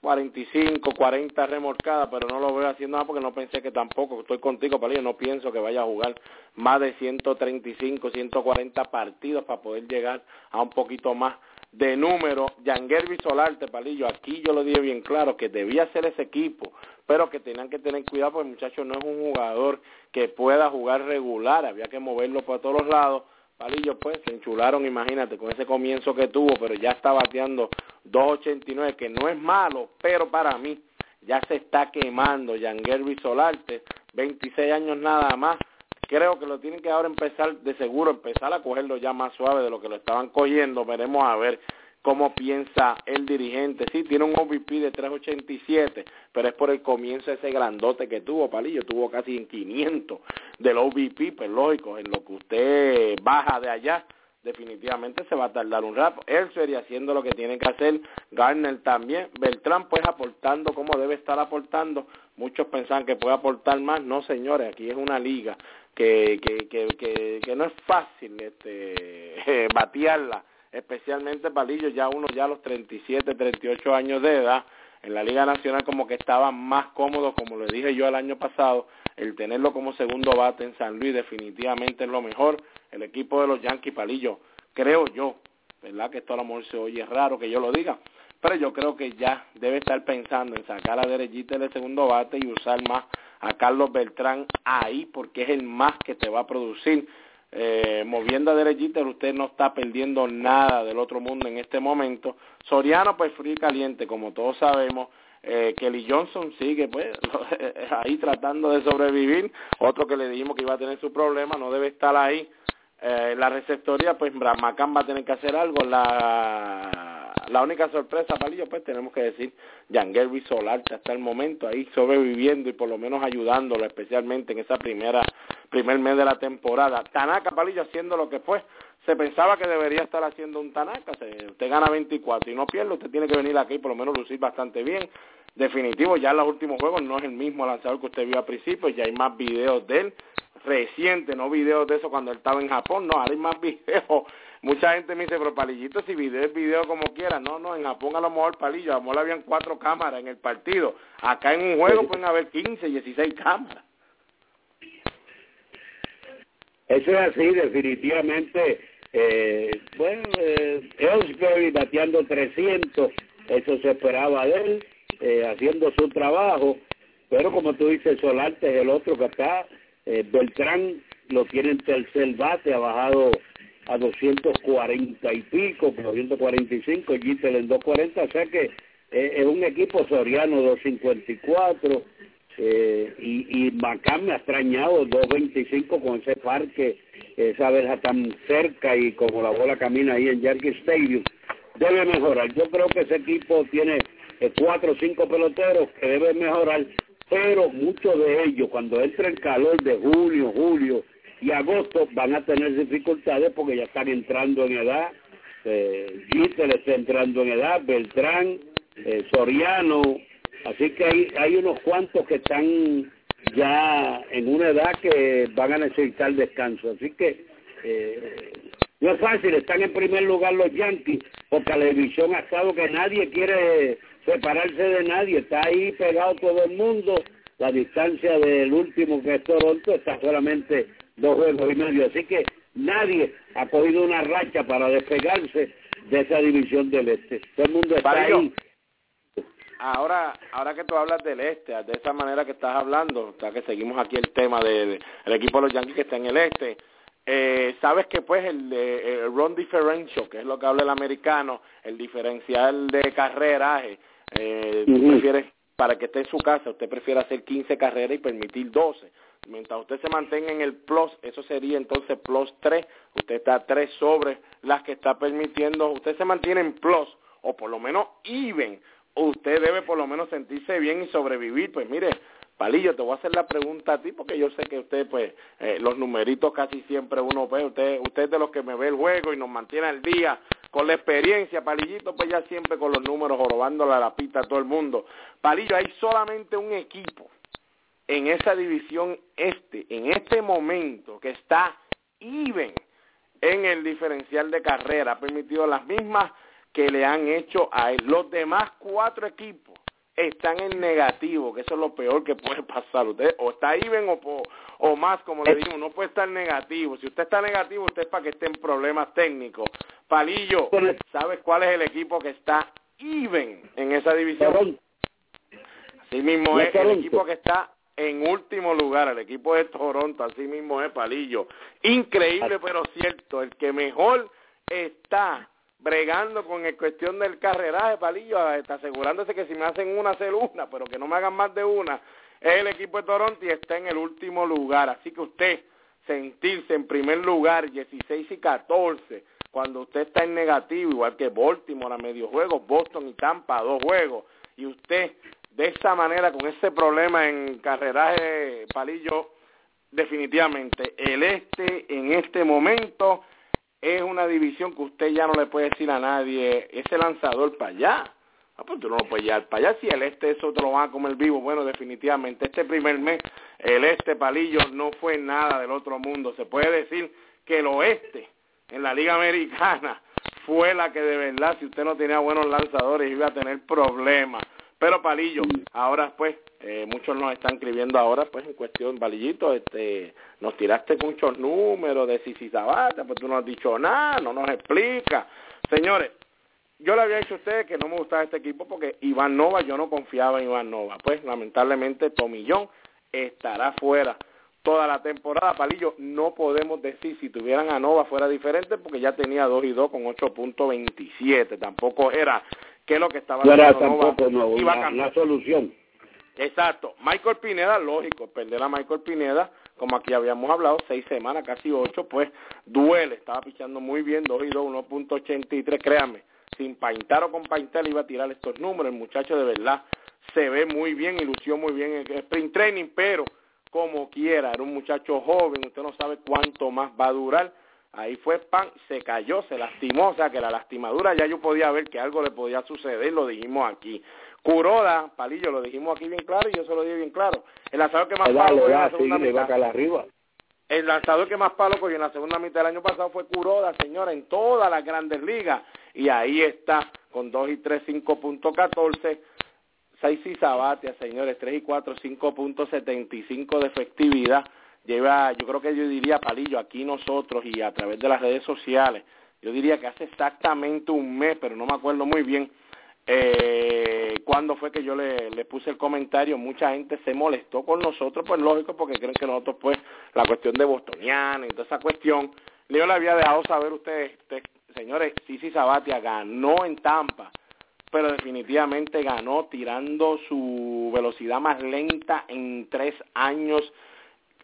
45, 40 remorcadas, pero no lo veo haciendo nada porque no pensé que tampoco, estoy contigo, Palillo, no pienso que vaya a jugar más de 135, 140 partidos para poder llegar a un poquito más de número. Yangervi Solarte, Palillo, aquí yo lo dije bien claro que debía ser ese equipo, pero que tenían que tener cuidado porque el muchacho no es un jugador que pueda jugar regular, había que moverlo por todos los lados. Palillo, pues, se enchularon, imagínate, con ese comienzo que tuvo, pero ya está bateando 2.89, que no es malo, pero para mí ya se está quemando Yangervi Solarte, 26 años nada más. Creo que lo tienen que ahora empezar, de seguro, empezar a cogerlo ya más suave de lo que lo estaban cogiendo. Veremos a ver cómo piensa el dirigente. Sí, tiene un OVP de 387, pero es por el comienzo ese grandote que tuvo, Palillo, tuvo casi en 500 del OVP, pues lógico, en lo que usted baja de allá, definitivamente se va a tardar un rato. Él sería haciendo lo que tiene que hacer, Garner también, Beltrán pues aportando como debe estar aportando, muchos pensaban que puede aportar más, no señores, aquí es una liga que, que, que, que, que no es fácil este, batearla, especialmente Palillo, ya uno ya a los 37, 38 años de edad, en la Liga Nacional como que estaba más cómodo, como le dije yo el año pasado, el tenerlo como segundo bate en San Luis definitivamente es lo mejor. El equipo de los Yankees Palillo, creo yo, ¿verdad? Que esto a lo mejor se oye raro que yo lo diga, pero yo creo que ya debe estar pensando en sacar a Derechita del segundo bate y usar más a Carlos Beltrán ahí porque es el más que te va a producir. Eh, moviendo a derechita, usted no está perdiendo nada del otro mundo en este momento. Soriano, pues frío y caliente, como todos sabemos. Eh, Kelly Johnson sigue pues ahí tratando de sobrevivir. Otro que le dijimos que iba a tener su problema, no debe estar ahí. Eh, la receptoría, pues Bramacán va a tener que hacer algo. La, la única sorpresa, Palillo, pues tenemos que decir, Yangerby Solarte hasta el momento ahí sobreviviendo y por lo menos ayudándolo, especialmente en esa primera primer mes de la temporada. Tanaka, Palillo, haciendo lo que fue. Se pensaba que debería estar haciendo un Tanaka. usted gana 24 y no pierde, usted tiene que venir aquí y por lo menos lucir bastante bien. Definitivo, ya en los últimos juegos no es el mismo lanzador que usted vio al principio, ya hay más videos de él reciente, no videos de eso cuando él estaba en Japón, no, hay más videos. Mucha gente me dice, pero Palillito, si video es video como quiera. No, no, en Japón a lo mejor Palillo, a lo mejor habían cuatro cámaras en el partido. Acá en un juego pueden haber 15, 16 cámaras. Eso es así, definitivamente. Eh, bueno, eh, bateando 300, eso se esperaba de él, eh, haciendo su trabajo. Pero como tú dices, Solarte es el otro que está eh, Beltrán lo tiene en tercer bate, ha bajado a 240 y pico, 245, Gittel en 240, o sea que eh, es un equipo soriano 254 eh, y, y Macán me ha extrañado 225 con ese parque, esa verja tan cerca y como la bola camina ahí en Yankee Stadium. Debe mejorar. Yo creo que ese equipo tiene eh, cuatro o cinco peloteros que deben mejorar pero muchos de ellos cuando entre el calor de junio, julio y agosto van a tener dificultades porque ya están entrando en edad, eh, está entrando en edad, Beltrán, eh, Soriano, así que hay, hay unos cuantos que están ya en una edad que van a necesitar descanso, así que eh, no es fácil, están en primer lugar los Yankees, porque la división ha estado que nadie quiere separarse de nadie, está ahí pegado todo el mundo, la distancia del último que es Toronto está solamente dos juegos y medio, así que nadie ha cogido una racha para despegarse de esa división del este, todo el mundo está ahí. Ahora, ahora que tú hablas del este, de esa manera que estás hablando, ya que seguimos aquí el tema del de, equipo de los Yankees que está en el este, eh, sabes que pues el, el run differential, que es lo que habla el americano, el diferencial de carreraje, eh, para que esté en su casa, usted prefiere hacer 15 carreras y permitir 12. Mientras usted se mantenga en el plus, eso sería entonces plus 3. Usted está 3 sobre las que está permitiendo. Usted se mantiene en plus, o por lo menos even. Usted debe por lo menos sentirse bien y sobrevivir. Pues mire, Palillo, te voy a hacer la pregunta a ti porque yo sé que usted, pues, eh, los numeritos casi siempre uno ve. Usted, usted es de los que me ve el juego y nos mantiene al día con la experiencia. Palillito, pues ya siempre con los números, jorobándole a la pista a todo el mundo. Palillo, hay solamente un equipo en esa división este, en este momento, que está even en el diferencial de carrera. Ha permitido las mismas que le han hecho a él. Los demás cuatro equipos están en negativo, que eso es lo peor que puede pasar. Usted o está even o, o más, como le digo, no puede estar negativo. Si usted está negativo, usted es para que esté en problemas técnicos. Palillo, ¿sabes cuál es el equipo que está even en esa división? Así mismo es el equipo que está en último lugar, el equipo de Toronto, así mismo es Palillo. Increíble pero cierto, el que mejor está bregando con el cuestión del carreraje, Palillo, está asegurándose que si me hacen una, hacer una, pero que no me hagan más de una, es el equipo de Toronto y está en el último lugar. Así que usted sentirse en primer lugar, 16 y 14, cuando usted está en negativo, igual que Baltimore a medio juego, Boston y Tampa a dos juegos, y usted de esa manera, con ese problema en carreraje, Palillo, definitivamente el este en este momento es una división que usted ya no le puede decir a nadie, ese lanzador para allá. Ah, pues tú no lo puedes llevar para allá. Si el este eso te lo van a comer vivo, bueno, definitivamente este primer mes, el este palillo no fue nada del otro mundo. Se puede decir que el oeste en la Liga Americana fue la que de verdad, si usted no tenía buenos lanzadores, iba a tener problemas. Pero Palillo, ahora pues, eh, muchos nos están escribiendo ahora, pues en cuestión, Palillito, este, nos tiraste muchos números de Sisi Sabata, pues tú no has dicho nada, no nos explica. Señores, yo le había dicho a ustedes que no me gustaba este equipo porque Iván Nova, yo no confiaba en Iván Nova. Pues lamentablemente Tomillón estará fuera toda la temporada. Palillo, no podemos decir si tuvieran a Nova fuera diferente porque ya tenía 2 y 2 con 8.27. Tampoco era que lo que estaba haciendo Nova iba a cambiar. La solución. Exacto. Michael Pineda, lógico, perder a Michael Pineda, como aquí habíamos hablado, seis semanas, casi ocho, pues duele. Estaba pichando muy bien, 2 y 2, 1.83, créanme sin paintar o con paintar iba a tirar estos números. El muchacho de verdad se ve muy bien y lució muy bien en el sprint training, pero como quiera, era un muchacho joven, usted no sabe cuánto más va a durar. Ahí fue pan, se cayó, se lastimó, o sea que la lastimadura ya yo podía ver que algo le podía suceder, lo dijimos aquí. Curoda, Palillo, lo dijimos aquí bien claro y yo se lo dije bien claro. El lanzador que más palo en la segunda mitad. arriba. El lanzador que más palo cogió en la segunda mitad del año pasado fue Curoda, señora, en todas las grandes ligas y ahí está con 2 y 3, 5.14, 6 y Sabatia, señores, 3 y 4, 5.75 de efectividad. Lleva, yo creo que yo diría, Palillo, aquí nosotros y a través de las redes sociales, yo diría que hace exactamente un mes, pero no me acuerdo muy bien, eh, cuando fue que yo le, le, puse el comentario, mucha gente se molestó con nosotros, pues lógico, porque creen que nosotros, pues, la cuestión de bostoniana y toda esa cuestión, yo le había dejado saber ustedes, señores, Sisi Sabatia ganó en Tampa, pero definitivamente ganó tirando su velocidad más lenta en tres años.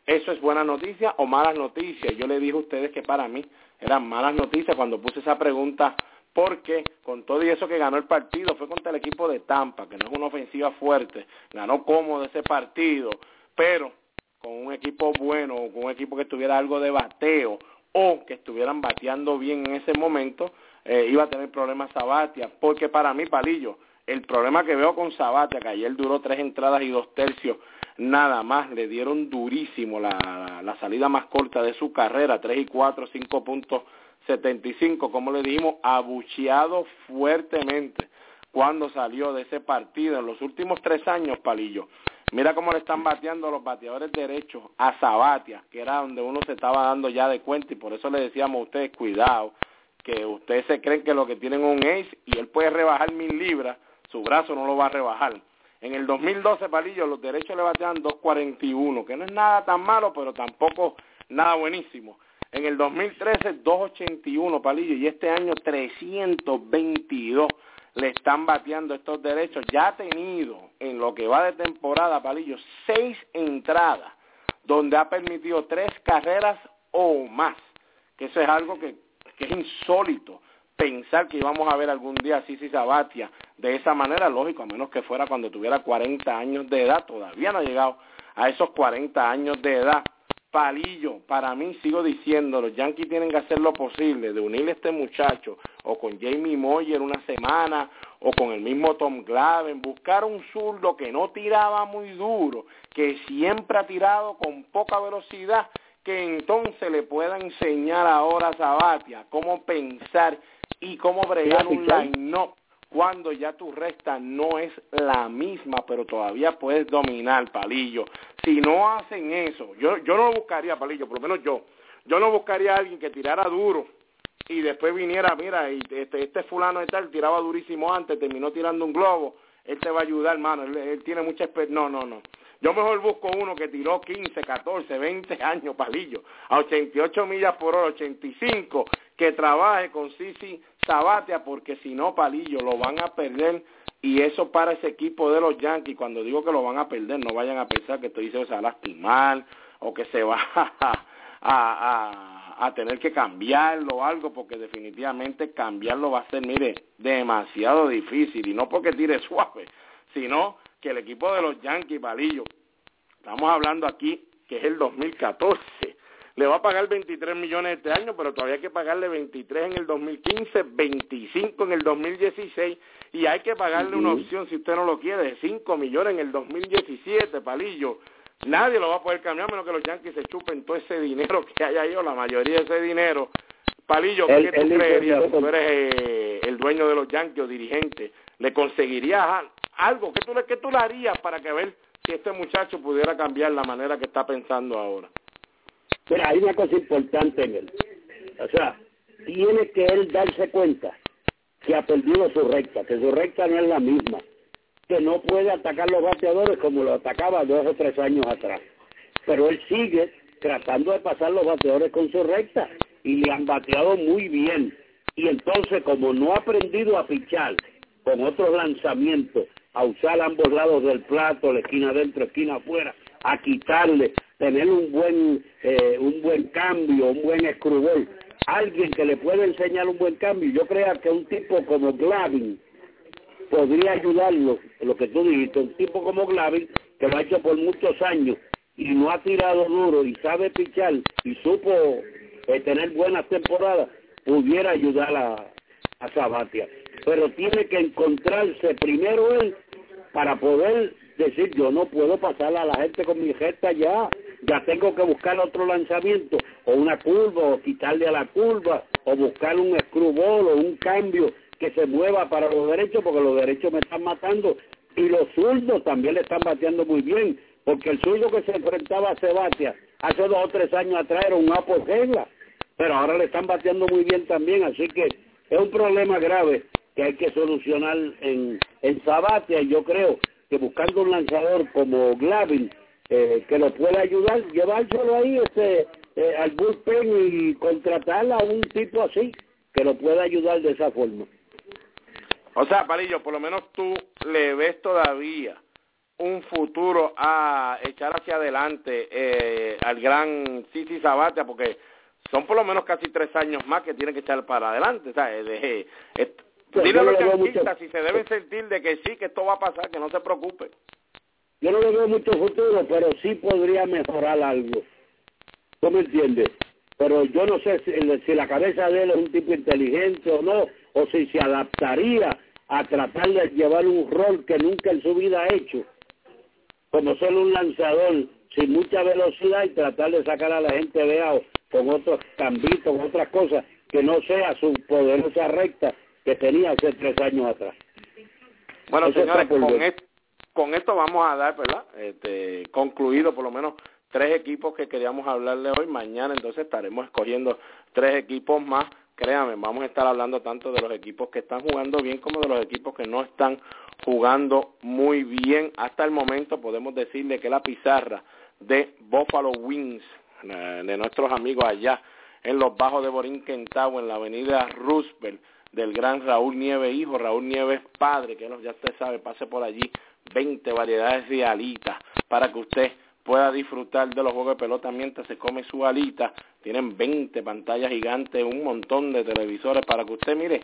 ¿Eso es buena noticia o malas noticias? Yo le dije a ustedes que para mí eran malas noticias cuando puse esa pregunta porque con todo y eso que ganó el partido fue contra el equipo de Tampa, que no es una ofensiva fuerte, ganó cómodo ese partido, pero con un equipo bueno, con un equipo que tuviera algo de bateo, o que estuvieran bateando bien en ese momento, eh, iba a tener problemas Sabatia, porque para mí, Palillo, el problema que veo con Sabatia, que ayer duró tres entradas y dos tercios, nada más, le dieron durísimo la, la salida más corta de su carrera, tres y cuatro, cinco puntos setenta y cinco, como le dijimos, abucheado fuertemente cuando salió de ese partido en los últimos tres años, Palillo. Mira cómo le están bateando los bateadores derechos a Sabatia, que era donde uno se estaba dando ya de cuenta y por eso le decíamos a ustedes, cuidado, que ustedes se creen que lo que tienen un ace y él puede rebajar mil libras, su brazo no lo va a rebajar. En el 2012, Palillo, los derechos le batean 2.41, que no es nada tan malo, pero tampoco nada buenísimo. En el 2013, 2.81, Palillo, y este año 322 le están bateando estos derechos. Ya ha tenido en lo que va de temporada, Palillo, seis entradas donde ha permitido tres carreras o más. Que eso es algo que, es insólito. Pensar que íbamos a ver algún día a Sisi Sabatia de esa manera, lógico, a menos que fuera cuando tuviera 40 años de edad. Todavía no ha llegado a esos 40 años de edad palillo. Para mí, sigo diciendo, los Yankees tienen que hacer lo posible de unir a este muchacho o con Jamie Moyer una semana o con el mismo Tom Glaven, buscar un zurdo que no tiraba muy duro, que siempre ha tirado con poca velocidad, que entonces le pueda enseñar ahora a Sabatia cómo pensar y cómo bregar un line-up cuando ya tu recta no es la misma, pero todavía puedes dominar, palillo. Si no hacen eso, yo, yo no buscaría, palillo, por lo menos yo, yo no buscaría a alguien que tirara duro y después viniera, mira, y este, este fulano de tal tiraba durísimo antes, terminó tirando un globo, él te va a ayudar, hermano, él, él tiene mucha experiencia. No, no, no. Yo mejor busco uno que tiró 15, 14, 20 años, palillo, a 88 millas por hora, 85, que trabaje con Sisi Sabatia, porque si no, palillo, lo van a perder. Y eso para ese equipo de los Yankees, cuando digo que lo van a perder, no vayan a pensar que estoy diciendo se va a lastimar o que se va a, a, a tener que cambiarlo o algo, porque definitivamente cambiarlo va a ser, mire, demasiado difícil. Y no porque tire suave, sino que el equipo de los Yankees, Palillo, estamos hablando aquí que es el 2014, le va a pagar 23 millones este año, pero todavía hay que pagarle 23 en el 2015, 25 en el 2016 y hay que pagarle una opción, si usted no lo quiere, de 5 millones en el 2017, palillo. Nadie lo va a poder cambiar, menos que los Yankees se chupen todo ese dinero que hay ahí, o la mayoría de ese dinero. Palillo, ¿qué tú creerías? tú eres eh, el dueño de los Yankees o dirigente, ¿le conseguirías algo? ¿Qué tú, ¿Qué tú le harías para que ver si este muchacho pudiera cambiar la manera que está pensando ahora? Mira, hay una cosa importante en él. O sea, tiene que él darse cuenta que ha perdido su recta, que su recta no es la misma, que no puede atacar los bateadores como lo atacaba dos o tres años atrás. Pero él sigue tratando de pasar los bateadores con su recta y le han bateado muy bien. Y entonces, como no ha aprendido a pichar con otros lanzamientos, a usar ambos lados del plato, la esquina adentro, esquina afuera, a quitarle, tener un buen eh, un buen cambio, un buen escrubol, alguien que le pueda enseñar un buen cambio. Yo creo que un tipo como Glavin podría ayudarlo, lo que tú dijiste, un tipo como Glavin, que lo ha hecho por muchos años y no ha tirado duro y sabe pichar y supo eh, tener buenas temporadas, pudiera ayudar a, a Sabatia. Pero tiene que encontrarse primero él para poder decir yo no puedo pasar a la gente con mi gesta ya, ya tengo que buscar otro lanzamiento, o una curva, o quitarle a la curva, o buscar un screwball o un cambio que se mueva para los derechos, porque los derechos me están matando, y los zurdos también le están bateando muy bien, porque el zurdo que se enfrentaba a Sebastián hace dos o tres años atrás era un apogea, pero ahora le están bateando muy bien también, así que es un problema grave que hay que solucionar en, en Sabatia, yo creo que buscando un lanzador como Glavin, eh, que lo pueda ayudar, llevárselo ahí este, eh, al bullpen y contratar a un tipo así, que lo pueda ayudar de esa forma. O sea, Parillo, por lo menos tú le ves todavía un futuro a echar hacia adelante eh, al gran Sisi Sabatia, porque son por lo menos casi tres años más que tiene que echar para adelante. ¿sabes? De, Dile a los yanquistas si se deben sentir de que sí, que esto va a pasar, que no se preocupe. Yo no le veo mucho futuro, pero sí podría mejorar algo. ¿Tú me entiendes? Pero yo no sé si, si la cabeza de él es un tipo inteligente o no, o si se adaptaría a tratar de llevar un rol que nunca en su vida ha hecho, como ser un lanzador sin mucha velocidad y tratar de sacar a la gente vea con otros cambitos, con otras cosas, que no sea su poderosa recta que tenía hace tres años atrás. Bueno, señores, con, con esto vamos a dar, ¿verdad? Este, concluido por lo menos tres equipos que queríamos hablarle hoy. Mañana entonces estaremos escogiendo tres equipos más. Créame, vamos a estar hablando tanto de los equipos que están jugando bien como de los equipos que no están jugando muy bien. Hasta el momento podemos decirle que la pizarra de Buffalo Wings, eh, de nuestros amigos allá en los bajos de Borinquentau, en la avenida Roosevelt, del gran Raúl Nieves hijo, Raúl Nieves padre, que ya usted sabe, pase por allí 20 variedades de alitas para que usted pueda disfrutar de los juegos de pelota mientras se come su alita. Tienen 20 pantallas gigantes, un montón de televisores para que usted, mire,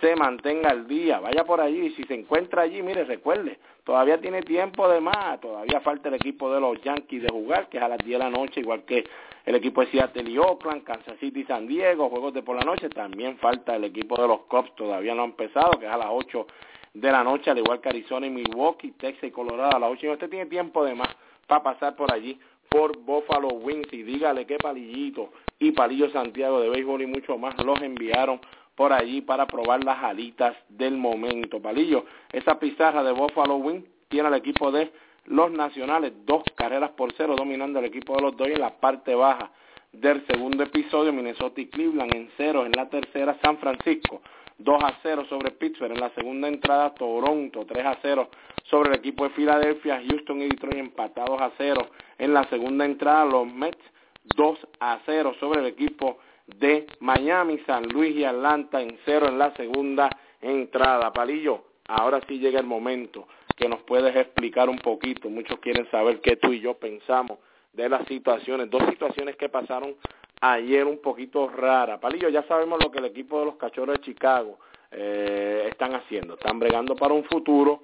se mantenga al día. Vaya por allí y si se encuentra allí, mire, recuerde, todavía tiene tiempo de más. Todavía falta el equipo de los Yankees de jugar, que es a las 10 de la noche, igual que el equipo de Seattle Oakland, Kansas City San Diego, juegos de por la noche. También falta el equipo de los Cubs, todavía no ha empezado, que es a las 8 de la noche, al igual que Arizona y Milwaukee, Texas y Colorado a las 8. Y usted tiene tiempo de más para pasar por allí, por Buffalo Wings, y dígale qué palillito y palillo Santiago de béisbol y mucho más los enviaron por allí para probar las alitas del momento. Palillo, esa pizarra de Buffalo Wings tiene al equipo de los nacionales, dos carreras por cero dominando el equipo de los dos en la parte baja del segundo episodio, Minnesota y Cleveland en cero en la tercera, San Francisco 2 a 0 sobre Pittsburgh en la segunda entrada, Toronto 3 a 0 sobre el equipo de Filadelfia, Houston y Detroit empatados a 0 en la segunda entrada, los Mets 2 a 0 sobre el equipo de Miami, San Luis y Atlanta en cero en la segunda entrada. Palillo, ahora sí llega el momento que nos puedes explicar un poquito. Muchos quieren saber qué tú y yo pensamos de las situaciones, dos situaciones que pasaron ayer un poquito raras. Palillo, ya sabemos lo que el equipo de los Cachorros de Chicago eh, están haciendo. Están bregando para un futuro,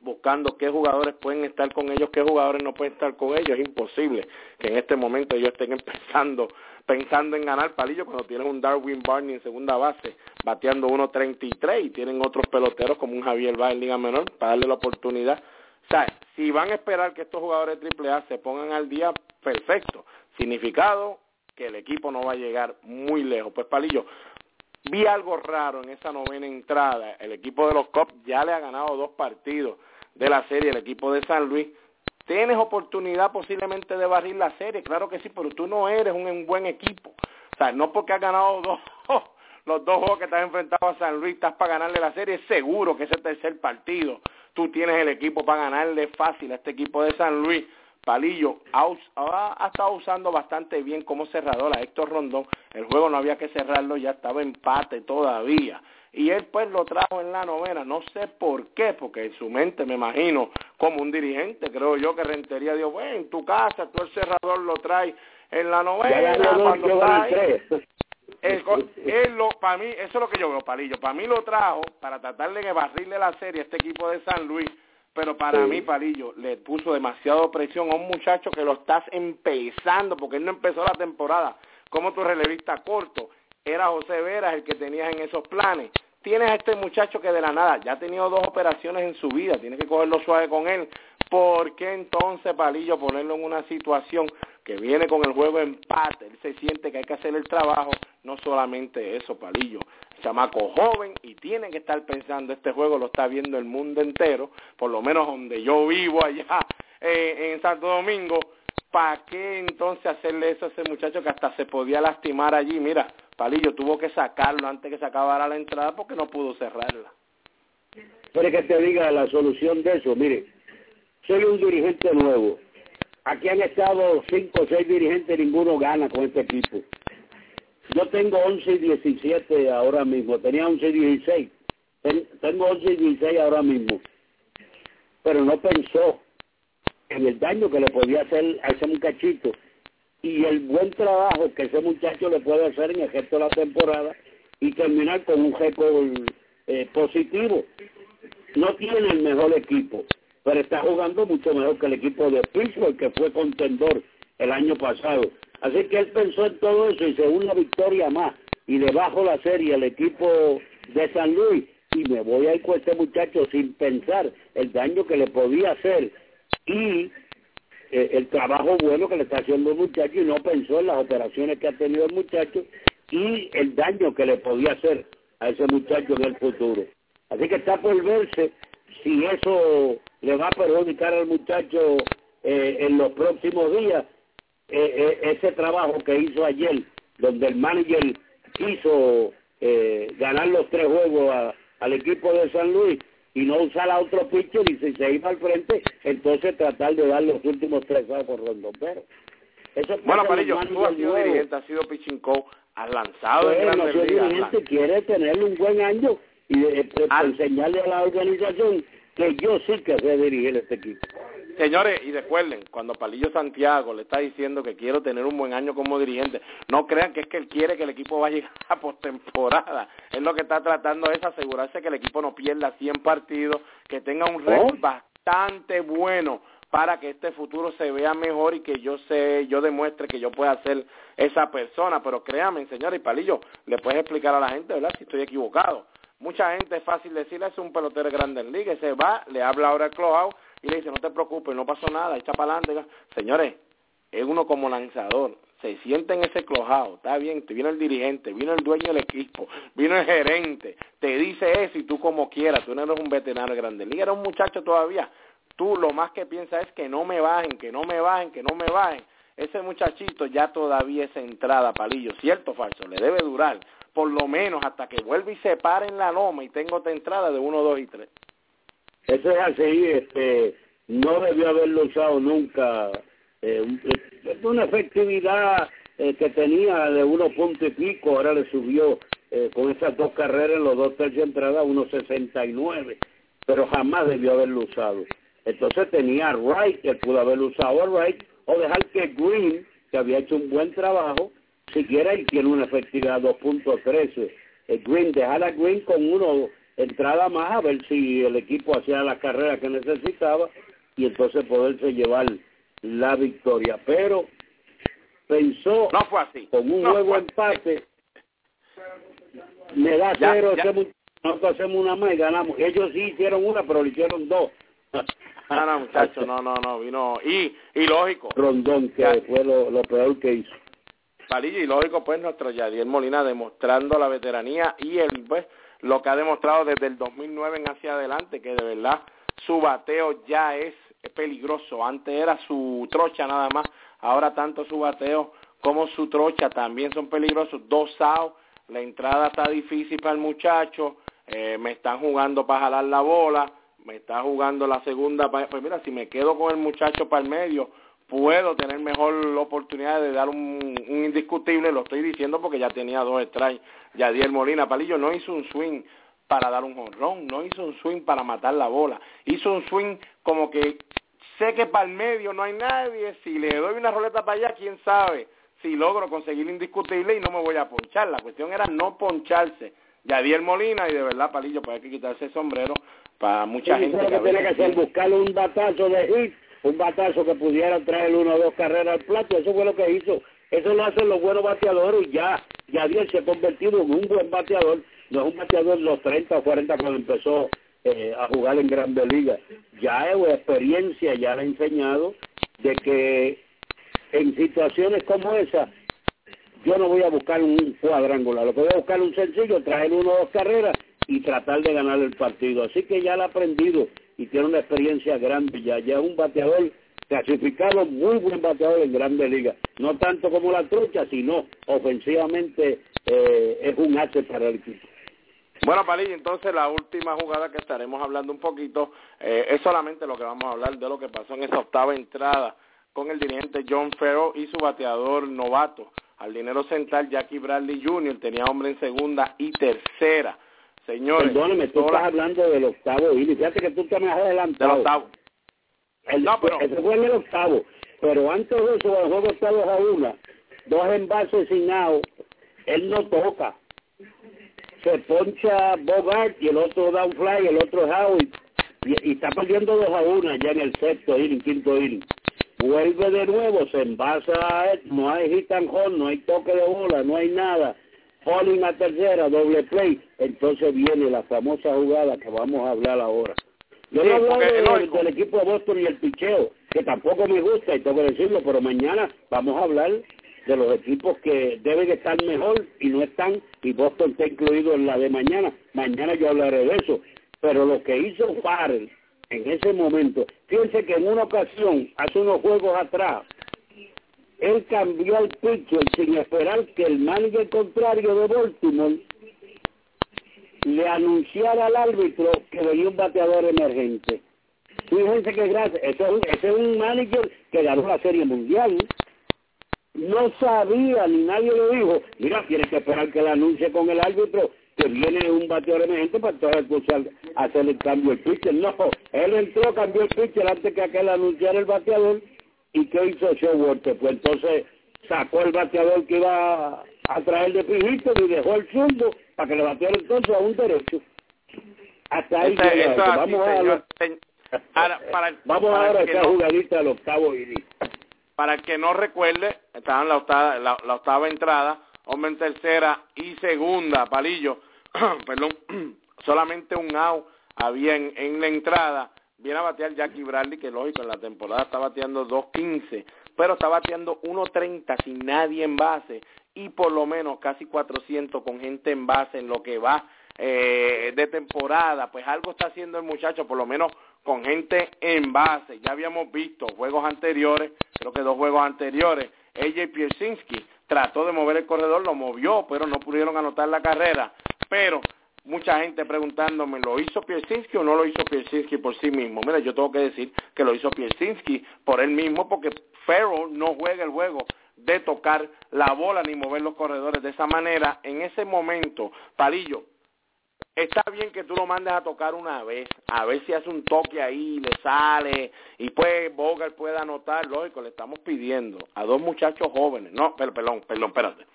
buscando qué jugadores pueden estar con ellos, qué jugadores no pueden estar con ellos. Es imposible que en este momento ellos estén empezando pensando en ganar palillo cuando tienen un Darwin Barney en segunda base bateando 1.33 y tienen otros peloteros como un Javier Báez en Liga Menor para darle la oportunidad. O sea, si van a esperar que estos jugadores de AAA se pongan al día, perfecto. Significado que el equipo no va a llegar muy lejos. Pues Palillo, vi algo raro en esa novena entrada. El equipo de los Cubs ya le ha ganado dos partidos de la serie, el equipo de San Luis. Tienes oportunidad posiblemente de barrir la serie, claro que sí, pero tú no eres un, buen equipo. O sea, no porque has ganado dos, los dos juegos que estás enfrentado a San Luis, estás para ganarle la serie, seguro que ese tercer partido tú tienes el equipo para ganarle fácil a este equipo de San Luis. Palillo ha, estado usando bastante bien como cerrador a Héctor Rondón. El juego no había que cerrarlo, ya estaba empate todavía. Y él pues lo trajo en la novena, no sé por qué, porque en su mente me imagino como un dirigente, creo yo que Rentería dijo, bueno, en tu casa tú el cerrador lo traes en la novena, cuando él, lo, para mí, eso es lo que yo veo, Palillo, para mí lo trajo para tratar de barrirle la serie a este equipo de San Luis pero para mí, Palillo, le puso demasiado presión a un muchacho que lo estás empezando, porque él no empezó la temporada como tu relevista corto. Era José Veras el que tenías en esos planes. Tienes a este muchacho que de la nada ya ha tenido dos operaciones en su vida, tienes que cogerlo suave con él. ¿Por qué entonces, Palillo, ponerlo en una situación que viene con el juego empate? Él se siente que hay que hacer el trabajo, no solamente eso, Palillo chamaco joven y tiene que estar pensando, este juego lo está viendo el mundo entero, por lo menos donde yo vivo allá eh, en Santo Domingo, ¿para qué entonces hacerle eso a ese muchacho que hasta se podía lastimar allí? Mira, Palillo tuvo que sacarlo antes que se acabara la entrada porque no pudo cerrarla. Quiere que te diga la solución de eso, mire, soy un dirigente nuevo. Aquí han estado cinco o seis dirigentes, ninguno gana con este equipo. Yo tengo 11 y 17 ahora mismo. Tenía 11 y 16. tengo 11 y 16 ahora mismo. Pero no pensó en el daño que le podía hacer a ese muchachito y el buen trabajo que ese muchacho le puede hacer en el resto de la temporada y terminar con un récord eh, positivo. No tiene el mejor equipo, pero está jugando mucho mejor que el equipo de Pittsburgh, que fue contendor el año pasado. Así que él pensó en todo eso y se una victoria más y debajo la serie el equipo de San Luis y me voy a ir con este muchacho sin pensar el daño que le podía hacer y eh, el trabajo bueno que le está haciendo el muchacho y no pensó en las operaciones que ha tenido el muchacho y el daño que le podía hacer a ese muchacho en el futuro. Así que está por verse si eso le va a perjudicar al muchacho eh, en los próximos días eh, ese trabajo que hizo ayer, donde el manager quiso ganar los tres juegos al equipo de San Luis y no usar a otro pitcher y si se iba al frente, entonces tratar de dar los últimos tres juegos por Rondón. Pero eso bueno, Palillo, tú has sido dirigente, has sido pitching coach, has lanzado en grandes ligas. dirigente quiere tener un buen año y enseñarle a la organización que yo sí que sé dirigir este equipo. Señores, y recuerden, cuando Palillo Santiago le está diciendo que quiero tener un buen año como dirigente, no crean que es que él quiere que el equipo vaya a postemporada. Él lo que está tratando es asegurarse que el equipo no pierda 100 partidos, que tenga un récord oh. bastante bueno para que este futuro se vea mejor y que yo sé, yo demuestre que yo pueda ser esa persona. Pero créanme, señores, y Palillo, le puedes explicar a la gente, ¿verdad? Si estoy equivocado. Mucha gente es fácil decirle, es un pelotero grande en liga, se va, le habla ahora al clubhouse y le dice, no te preocupes, no pasó nada, echa para adelante. Señores, es uno como lanzador, se siente en ese clojado, está bien, te viene el dirigente, vino el dueño del equipo, vino el gerente, te dice eso y tú como quieras, tú no eres un veterano grande liga, eres un muchacho todavía, tú lo más que piensas es que no me bajen, que no me bajen, que no me bajen. Ese muchachito ya todavía es entrada, palillo, cierto o falso, le debe durar por lo menos hasta que vuelva y se pare en la loma y tengo otra entrada de uno, dos y tres. Eso es así, este, no debió haberlo usado nunca. Eh, una efectividad eh, que tenía de uno punto y pico, ahora le subió eh, con esas dos carreras en los dos tercios de entrada a 1.69, pero jamás debió haberlo usado. Entonces tenía a Wright, que pudo haberlo usado a Wright, o dejar que Green, que había hecho un buen trabajo, siquiera y tiene una efectividad 2.13. El Green, dejar a Green con uno entrada más a ver si el equipo hacía la carrera que necesitaba y entonces poderse llevar la victoria. Pero pensó no fue así. con un nuevo empate, me da cero, nosotros hacemos una más y ganamos. Ellos sí hicieron una, pero le hicieron dos. No, no, muchachos, no, no, no, vino. Y, y lógico. Rondón, que fue lo, lo peor que hizo. Palillo, y lógico, pues, nuestro Yadier Molina demostrando la veteranía y el, pues, lo que ha demostrado desde el 2009 en hacia adelante, que de verdad su bateo ya es peligroso. Antes era su trocha nada más, ahora tanto su bateo como su trocha también son peligrosos. Dos outs, la entrada está difícil para el muchacho, eh, me están jugando para jalar la bola, me está jugando la segunda, pues mira, si me quedo con el muchacho para el medio, puedo tener mejor oportunidad de dar un, indiscutible, lo estoy diciendo porque ya tenía dos strikes, Yadier Molina Palillo no hizo un swing para dar un jonrón, no hizo un swing para matar la bola, hizo un swing como que sé que para el medio no hay nadie, si le doy una roleta para allá, quién sabe si logro conseguir indiscutible y no me voy a ponchar, la cuestión era no poncharse, Yadier Molina y de verdad Palillo, pues hay que quitarse el sombrero para mucha gente. que, tiene que hacer buscar un batazo de hit un batazo que pudiera traer una o dos carreras al plato, eso fue lo que hizo. Eso lo hacen los buenos bateadores y ya, ya Dios se ha convertido en un buen bateador, no es un bateador de los 30 o 40 cuando empezó eh, a jugar en Grandes Ligas. Ya es experiencia, ya le ha enseñado de que en situaciones como esa, yo no voy a buscar un cuadrangular, lo que voy a buscar un sencillo, traer una o dos carreras y tratar de ganar el partido. Así que ya lo ha aprendido y tiene una experiencia grande ya. Ya es un bateador clasificado, muy buen bateador en Grande Liga. No tanto como la trucha, sino ofensivamente eh, es un hace para el equipo. Bueno, Palillo, entonces la última jugada que estaremos hablando un poquito eh, es solamente lo que vamos a hablar de lo que pasó en esa octava entrada con el dirigente John Farrell y su bateador novato. Al dinero central, Jackie Bradley Jr. tenía hombre en segunda y tercera. Señores. Perdóname, tú estás hablando del octavo y Fíjate que tú te me has adelantado. Del octavo. El, no, pero... Ese fue el octavo. Pero antes de eso, el juego está dos a una. Dos envases sin out. Él no toca. Se poncha Bogart y el otro da un fly, el otro Howie. Y, y, está perdiendo dos a una ya en el sexto inning, quinto inning. Vuelve de nuevo, se envasa, no hay hit and hold, no hay toque de bola, no hay nada Falling a tercera, doble play, entonces viene la famosa jugada que vamos a hablar ahora. Yo no hablo del equipo de Boston y el picheo, que tampoco me gusta y tengo que decirlo, pero mañana vamos a hablar de los equipos que deben estar mejor y no están, y Boston está incluido en la de mañana. Mañana yo hablaré de eso. Pero lo que hizo Farrell en ese momento, fíjense que en una ocasión, hace unos juegos atrás, él cambió el pitcher sin esperar que el manager contrario de Baltimore le anunciara al árbitro que venía un bateador emergente. Fíjense que gracias, ese es, un, ese es un manager que ganó la Serie Mundial. No sabía, ni nadie le dijo, mira, tienes que esperar que le anuncie con el árbitro que viene un bateador emergente para entonces hacer el cambio del pitcher. No, él entró, cambió el pitcher antes que aquel anunciara el bateador ¿Y qué hizo Showalter? Pues entonces sacó el bateador que iba a traer de Pijito y dejó el zurdo para que le bateara entonces a un derecho. Hasta ahí vamos a para, vamos ahora a esta jugadita del octavo y para el que no recuerde estaba en la octava, la, octava entrada hombre en tercera y segunda palillo. Perdón solamente un out había en, en la entrada. Viene a batear Jackie Bradley, que lógico, en la temporada está bateando 2.15, pero está bateando 1.30 sin nadie en base y por lo menos casi 400 con gente en base en lo que va eh, de temporada. Pues algo está haciendo el muchacho, por lo menos con gente en base. Ya habíamos visto juegos anteriores, creo que dos juegos anteriores, AJ Piersinski trató de mover el corredor, lo movió, pero no pudieron anotar la carrera. Pero mucha gente preguntándome, ¿lo hizo Piersinski o no lo hizo Piersinski por sí mismo? Mira, yo tengo que decir que lo hizo Piersinski por él mismo porque Farrell no juega el juego de tocar la bola ni mover los corredores de esa manera. En ese momento, Palillo, está bien que tú lo mandes a tocar una vez, a ver si hace un toque ahí, le sale, y pues Bogart puede anotar, lógico, le estamos pidiendo a dos muchachos jóvenes, no, perdón, perdón, espérate.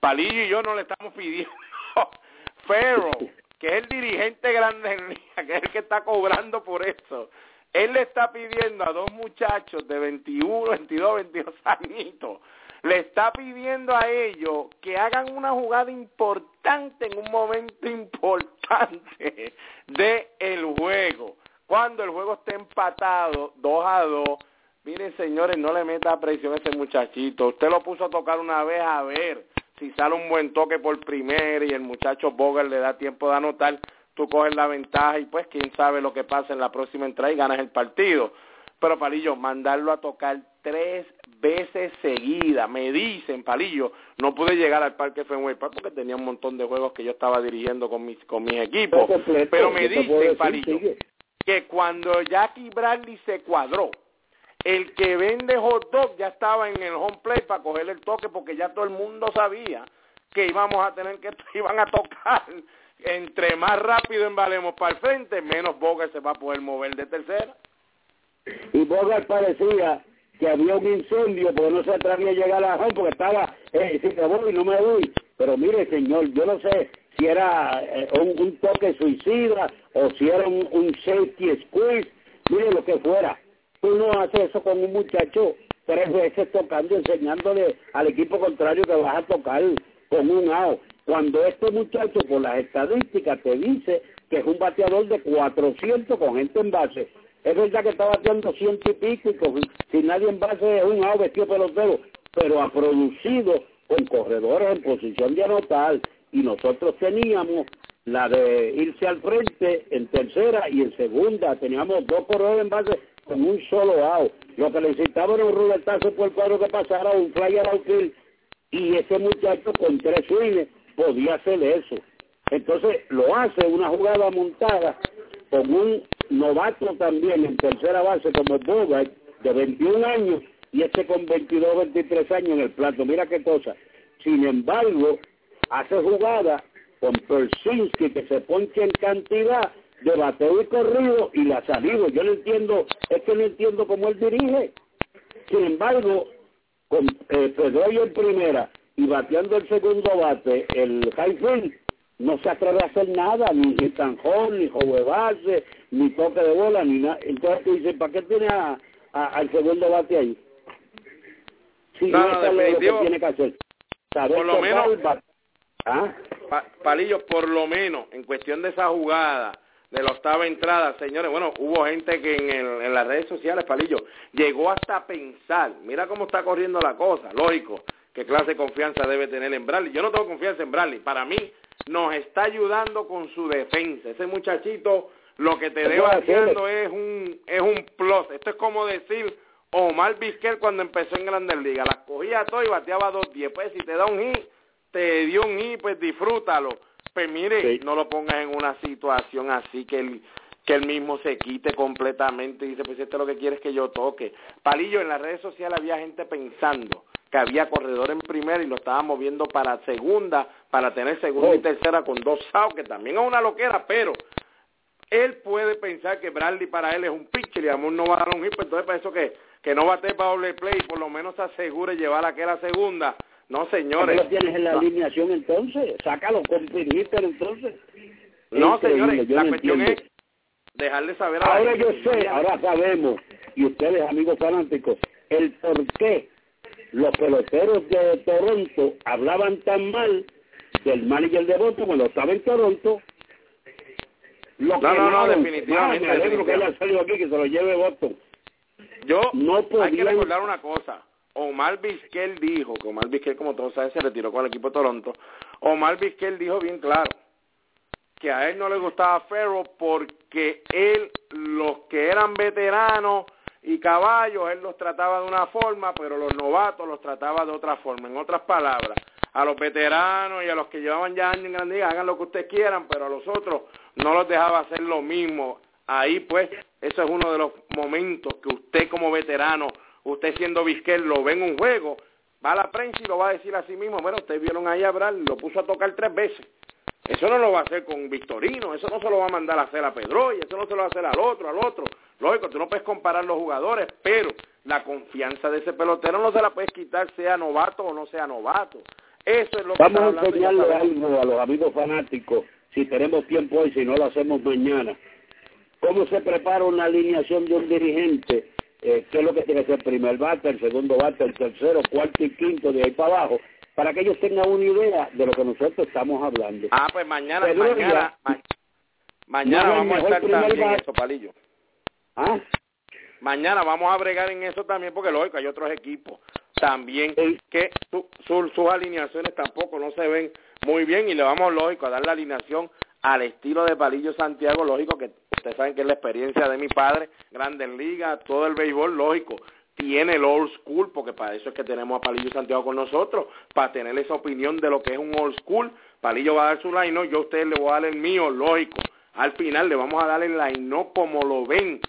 Palillo y yo no le estamos pidiendo. Farrell que es el dirigente grande que es el que está cobrando por eso, él le está pidiendo a dos muchachos de 21, 22, 22 añitos, le está pidiendo a ellos que hagan una jugada importante en un momento importante del el juego. Cuando el juego esté empatado, 2 a 2, miren señores, no le meta presión a ese muchachito. Usted lo puso a tocar una vez a ver si sale un buen toque por primera y el muchacho Boger le da tiempo de anotar, tú coges la ventaja y pues quién sabe lo que pasa en la próxima entrada y ganas el partido. Pero Palillo, mandarlo a tocar tres veces seguidas, me dicen, Palillo, no pude llegar al Parque Fenway Park porque tenía un montón de juegos que yo estaba dirigiendo con mis, con mis equipos, pero me dicen, Palillo, que cuando Jackie Bradley se cuadró, el que vende hot dog ya estaba en el home play para coger el toque porque ya todo el mundo sabía que íbamos a tener que iban a tocar. Entre más rápido embalemos para el frente menos Bogart se va a poder mover de tercera y Bogart parecía que había un incendio porque no se atrevía a llegar a la home porque estaba eh, si me voy no me voy pero mire señor yo no sé si era eh, un, toque suicida o si era un, un safety squeeze mire lo que fuera Tú no haces eso con un muchacho tres veces tocando, enseñándole al equipo contrario que vas a tocar con un out. Cuando este muchacho, por las estadísticas, te dice que es un bateador de 400 con gente en base. Es verdad que está bateando ciento y pico y nadie en base es un out vestido pelotero, pero ha producido con corredores en posición de anotar y nosotros teníamos la de irse al frente en tercera y en segunda, teníamos dos corredores en base con un solo out. Lo que necesitaba era un ruletazo por el cuadro que pasara, un flyer outfield, y ese muchacho con tres swings podía hacer eso. Entonces lo hace una jugada montada con un novato también en tercera base como Bogart de 21 años y este con 22, 23 años en el plato. Mira qué cosa. Sin embargo, hace jugada con Persinski que se ponche en cantidad de bateo y corrido y la salido. Yo no entiendo, es que no entiendo cómo él dirige. Sin embargo, con eh, Pedro en primera y bateando el segundo bate, el Highfield no se atreve a hacer nada, ni, ni tanjón, ni base, ni toque de bola, ni nada. Entonces tú dices, ¿para qué tiene a, al segundo bate ahí? Si no, no, lo que tiene que hacer. por lo menos, ¿Ah? Palillo, por lo menos, en cuestión de esa jugada, de la octava entrada, señores, bueno, hubo gente que en, el, en las redes sociales, Palillo, llegó hasta pensar, mira cómo está corriendo la cosa, lógico, qué clase de confianza debe tener en Bradley. Yo no tengo confianza en Bradley, para mí nos está ayudando con su defensa. Ese muchachito lo que te debe haciendo es un, es un plus. Esto es como decir Omar Vizquel cuando empezó en Grandes Ligas. Las cogía todo y bateaba dos diez. Pues si te da un hit, te dio un hit, pues disfrútalo pues mire, no lo pongas en una situación así que él, que él mismo se quite completamente y dice, pues esto es lo que quieres que yo toque. Palillo, en las redes sociales había gente pensando que había corredor en primera y lo estaba moviendo para segunda, para tener segunda y tercera con dos outs, que también es una loquera, pero él puede pensar que Bradley para él es un pitcher y Amor no va a dar un hit, pues entonces para eso que, que no bate para doble play, por lo menos se asegure llevar a aquella segunda no, señores. lo tienes en la alineación entonces? Sácalo con Peter entonces. No, señores, la cuestión es dejarle saber a Ahora yo sé, ahora sabemos, y ustedes, amigos fanáticos, el por qué los peloteros de Toronto hablaban tan mal del manager de Boston cuando estaba en Toronto. Lo no, no, no, definitivamente. me alegro que haya salido aquí, que se lo lleve Boston. Yo, no hay que recordar una cosa. Omar Vizquel dijo, que Omar Vizquel, como todos saben, se retiró con el equipo de Toronto. Omar Vizquel dijo bien claro que a él no le gustaba Ferro porque él, los que eran veteranos y caballos, él los trataba de una forma, pero los novatos los trataba de otra forma. En otras palabras, a los veteranos y a los que llevaban ya años en Gran Liga, hagan lo que ustedes quieran, pero a los otros no los dejaba hacer lo mismo. Ahí pues, eso es uno de los momentos que usted como veterano usted siendo Vizquel lo ve en un juego, va a la prensa y lo va a decir a sí mismo, bueno, ustedes vieron ahí a lo puso a tocar tres veces. Eso no lo va a hacer con Victorino, eso no se lo va a mandar a hacer a Pedro, y eso no se lo va a hacer al otro, al otro. Lógico, tú no puedes comparar los jugadores, pero la confianza de ese pelotero no se la puedes quitar, sea novato o no sea novato. Eso es lo que Vamos a enseñarle algo a los amigos fanáticos si tenemos tiempo hoy, si no lo hacemos mañana. ¿Cómo se prepara una alineación de un dirigente? Eh, ¿Qué es lo que tiene que ser? Primer bate, el segundo bate, el tercero, cuarto y quinto, de ahí para abajo, para que ellos tengan una idea de lo que nosotros estamos hablando. Ah, pues mañana, mañana, mañana vamos a estar también en eso, Palillo. ¿Ah? Mañana vamos a bregar en eso también, porque lógico, hay otros equipos también que sus alineaciones tampoco no se ven muy bien y le vamos, lógico, a dar la alineación al estilo de Palillo Santiago, lógico que ustedes saben que es la experiencia de mi padre, Grandes Ligas, todo el béisbol, lógico, tiene el old school, porque para eso es que tenemos a Palillo Santiago con nosotros, para tener esa opinión de lo que es un old school. Palillo va a dar su line, yo a ustedes le voy a dar el mío, lógico. Al final le vamos a dar el line como lo ven.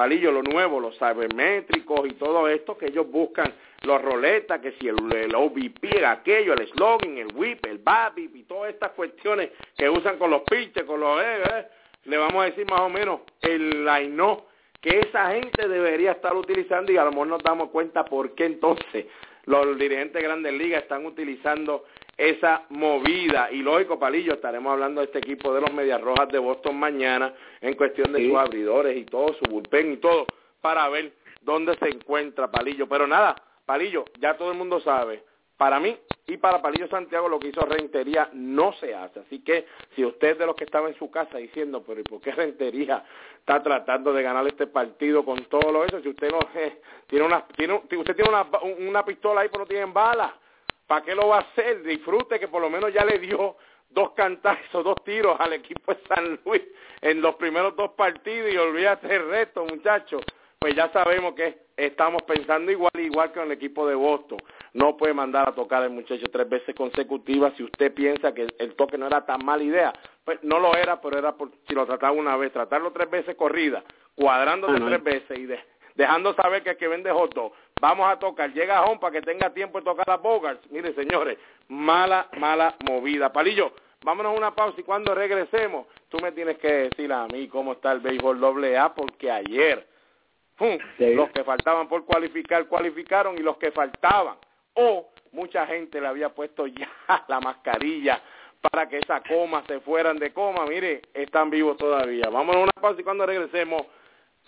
Palillo, lo nuevo, los sabermétricos y todo esto que ellos buscan, los roletas, que si el, el OVP, aquello, el slogan, el whip, el babip y todas estas cuestiones que usan con los pitches, con los... Eh, eh, le vamos a decir más o menos el line que esa gente debería estar utilizando y a lo mejor nos damos cuenta por qué entonces los dirigentes de grandes ligas están utilizando esa movida. Y lógico, Palillo, estaremos hablando de este equipo de los Medias Rojas de Boston mañana en cuestión de sus abridores y todo, su bullpen y todo, para ver dónde se encuentra Palillo. Pero nada, Palillo, ya todo el mundo sabe, para mí y para Palillo Santiago lo que hizo Rentería no se hace. Así que si usted de los que estaba en su casa diciendo, pero ¿y por qué Rentería está tratando de ganar este partido con todo lo eso? Si usted no eh, tiene una tiene, usted tiene una, una pistola ahí pero no tiene balas, ¿para qué lo va a hacer? Disfrute que por lo menos ya le dio dos cantazos, dos tiros al equipo de San Luis en los primeros dos partidos y olvídate el resto, muchachos. Pues ya sabemos que estamos pensando igual, igual que en el equipo de Boston no puede mandar a tocar al muchacho tres veces consecutivas si usted piensa que el toque no era tan mala idea. Pues no lo era, pero era por, si lo trataba una vez, tratarlo tres veces corrida, cuadrándote tres veces y dejando saber que el que vende hot vamos a tocar, llega a home para que tenga tiempo de tocar las Bogarts. Mire, señores, mala, mala movida. Palillo, vámonos a una pausa y cuando regresemos, tú me tienes que decir a mí cómo está el béisbol doble A, porque ayer los que faltaban por cualificar, cualificaron y los que faltaban o mucha gente le había puesto ya la mascarilla para que esa coma se fueran de coma. Mire, están vivos todavía. Vamos a una pausa y cuando regresemos,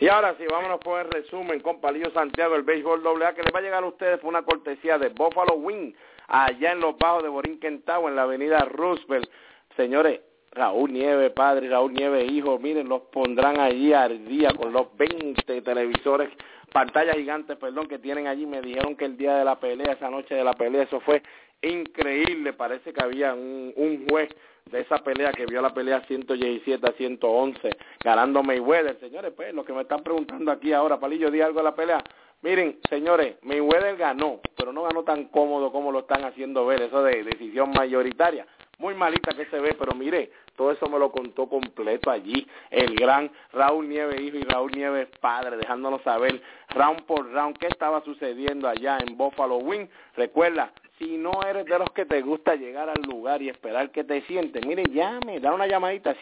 Y ahora sí, vámonos por el resumen con Palillo Santiago, el béisbol AA, que les va a llegar a ustedes por una cortesía de Buffalo Wing, allá en los bajos de Borinquen en la avenida Roosevelt. Señores, Raúl Nieve, padre, Raúl Nieve, hijo, miren, los pondrán allí al día con los 20 televisores, pantallas gigantes, perdón, que tienen allí. Me dijeron que el día de la pelea, esa noche de la pelea, eso fue increíble. Parece que había un, un juez de esa pelea que vio la pelea 117 a 111, ganando Mayweather. Señores, pues, lo que me están preguntando aquí ahora, Palillo, di algo de la pelea. Miren, señores, Mayweather ganó, pero no ganó tan cómodo como lo están haciendo ver, eso de decisión mayoritaria muy malita que se ve, pero mire, todo eso me lo contó completo allí el gran Raúl Nieves hijo y Raúl Nieves padre, dejándonos saber round por round qué estaba sucediendo allá en Buffalo Wing. Recuerda, si no eres de los que te gusta llegar al lugar y esperar que te sienten, mire, llame, da una llamadita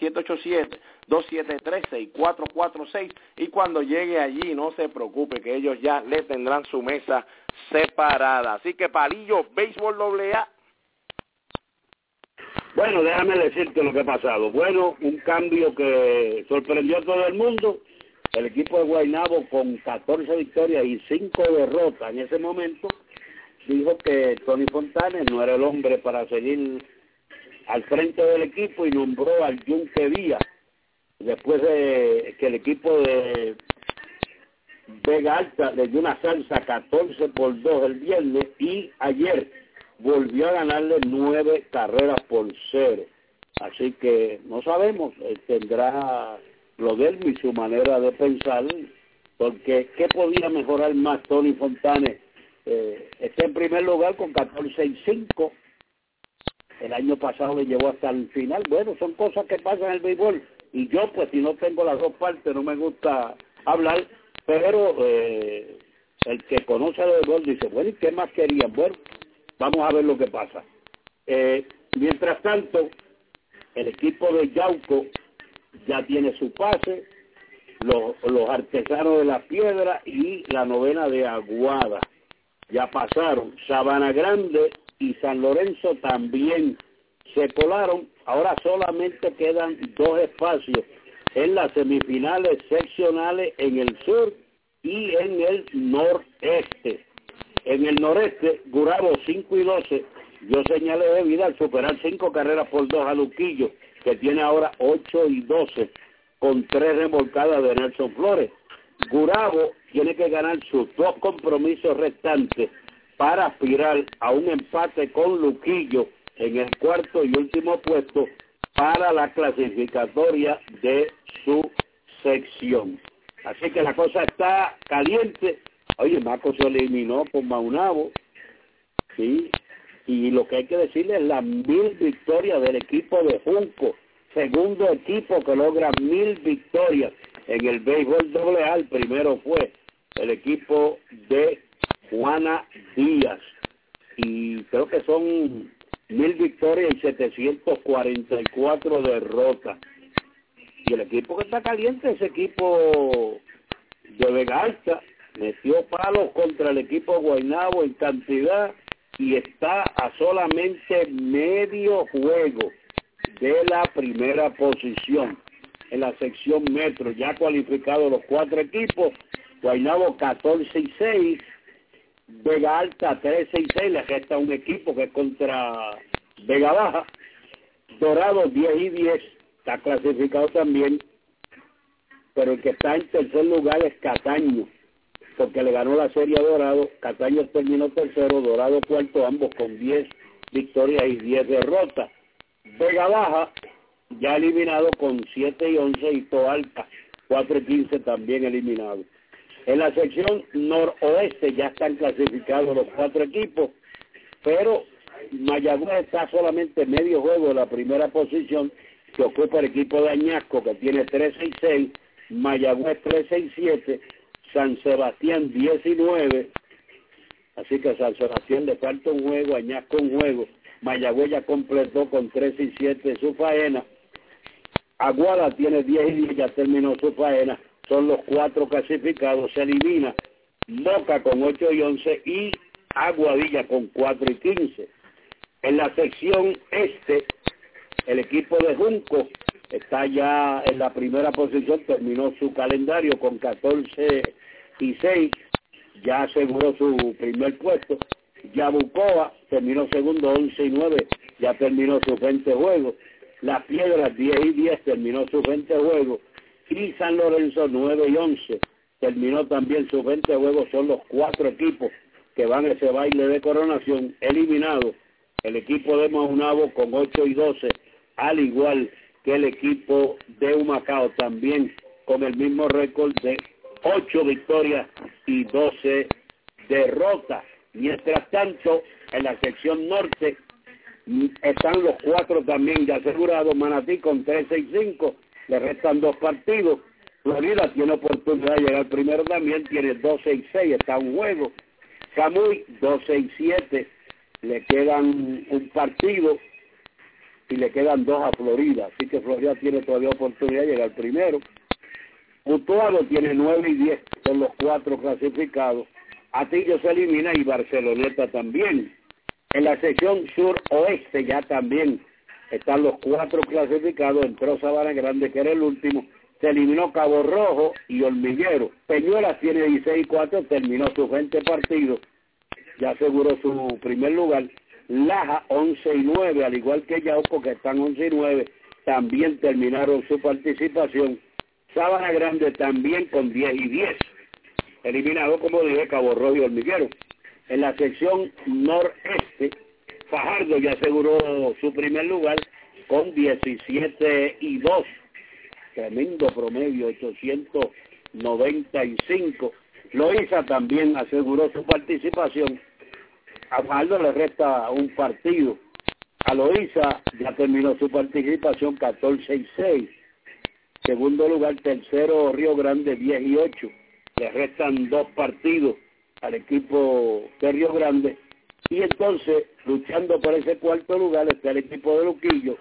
787-273-6446 y cuando llegue allí no se preocupe que ellos ya le tendrán su mesa separada. Así que Palillo, Béisbol AA. Bueno, déjame decirte lo que ha pasado. Bueno, un cambio que sorprendió a todo el mundo. El equipo de Guaynabo con 14 victorias y 5 derrotas en ese momento dijo que Tony Fontanes no era el hombre para seguir al frente del equipo y nombró al Junque Díaz después de que el equipo de Vega Alta le dio una salsa 14 por 2 el viernes y ayer volvió a ganarle nueve carreras por cero. Así que no sabemos, tendrá lo de y su manera de pensar, porque ¿qué podía mejorar más Tony Fontanes eh, está en primer lugar con 14 y 5. El año pasado le llevó hasta el final. Bueno, son cosas que pasan en el béisbol. Y yo, pues, si no tengo las dos partes, no me gusta hablar. Pero eh, el que conoce el béisbol dice, bueno, ¿y qué más querían? Bueno, vamos a ver lo que pasa. Eh, mientras tanto, el equipo de Yauco ya tiene su pase, los, los artesanos de la piedra y la novena de Aguada ya pasaron. Sabana Grande y San Lorenzo también se colaron. Ahora solamente quedan dos espacios en las semifinales seccionales en el sur y en el noreste. En el noreste, Gurabo 5 y 12, yo señalé de vida al superar 5 carreras por 2 a Luquillo, que tiene ahora 8 y 12, con 3 remolcadas de Nelson Flores. Gurabo tiene que ganar sus dos compromisos restantes para aspirar a un empate con Luquillo en el cuarto y último puesto para la clasificatoria de su sección. Así que la cosa está caliente. Oye, Marco se eliminó por Maunabo, ¿sí? Y lo que hay que decirle es la mil victorias del equipo de Junco, segundo equipo que logra mil victorias en el béisbol doble A. El primero fue el equipo de Juana Díaz. Y creo que son mil victorias y 744 derrotas. Y el equipo que está caliente, ese equipo de Vega Alta, metió palos contra el equipo Guaynabo en cantidad y está a solamente medio juego de la primera posición en la sección metro. Ya cualificados los cuatro equipos, Guaynabo 14 y 6, Vega Alta 13 y 6, le resta un equipo que es contra Vega Baja, Dorado 10 y 10, está clasificado también, pero el que está en tercer lugar es Cataño, porque le ganó la serie a Dorado, Cataño terminó tercero, Dorado cuarto, ambos con 10 victorias y 10 derrotas. Vega Baja ya eliminado con 7 y 11 y Toalta 4 y 15 también eliminado. En la sección noroeste ya están clasificados los cuatro equipos, pero Mayagüez está solamente medio juego de la primera posición que ocupa el equipo de Añasco que tiene 13 y 6, Mayagüez 13 y 7, San Sebastián 19, así que San Sebastián le falta un juego, Añasco un juego, Mayagüez ya completó con 13 y 7 su faena, Aguada tiene 10 y 10, ya terminó su faena. Son los cuatro clasificados. Se elimina Moca con 8 y 11 y Aguadilla con 4 y 15. En la sección este, el equipo de Junco está ya en la primera posición, terminó su calendario con 14 y 6, ya aseguró su primer puesto. Yabucoa terminó segundo 11 y 9, ya terminó su 20 juegos. La Piedra 10 y 10 terminó su 20 juegos y San Lorenzo 9 y 11 terminó también sus 20 juegos. Son los cuatro equipos que van a ese baile de coronación eliminados. El equipo de Maunabo con 8 y 12, al igual que el equipo de Humacao también con el mismo récord de 8 victorias y 12 derrotas. Mientras tanto, en la sección norte, están los cuatro también ya asegurados, Manatí con 13 y 5, le restan dos partidos. Florida tiene oportunidad de llegar primero también, tiene 12 y 6, está un juego. Camuy 12 y 7, le quedan un partido y le quedan dos a Florida, así que Florida tiene todavía oportunidad de llegar primero. Utuado tiene nueve y diez, son los cuatro clasificados. Atillo se elimina y Barceloneta también. En la sección sur-oeste ya también están los cuatro clasificados, entró Sabana Grande, que era el último, se eliminó Cabo Rojo y Hormiguero. Peñuelas tiene 16 y 4, terminó su 20 partido, ya aseguró su primer lugar. Laja 11 y 9, al igual que Yauco, que están 11 y 9, también terminaron su participación. Sabana Grande también con 10 y 10. Eliminado, como dije, Cabo Rojo y Hormiguero. En la sección noreste, Fajardo ya aseguró su primer lugar con 17 y 2. Tremendo promedio, 895. Loiza también aseguró su participación. A Fajardo le resta un partido. A Loiza ya terminó su participación 14 y 6. Segundo lugar, tercero Río Grande 10 y 8. Le restan dos partidos al equipo de Río Grande. Y entonces, luchando por ese cuarto lugar, está el equipo de Luquillo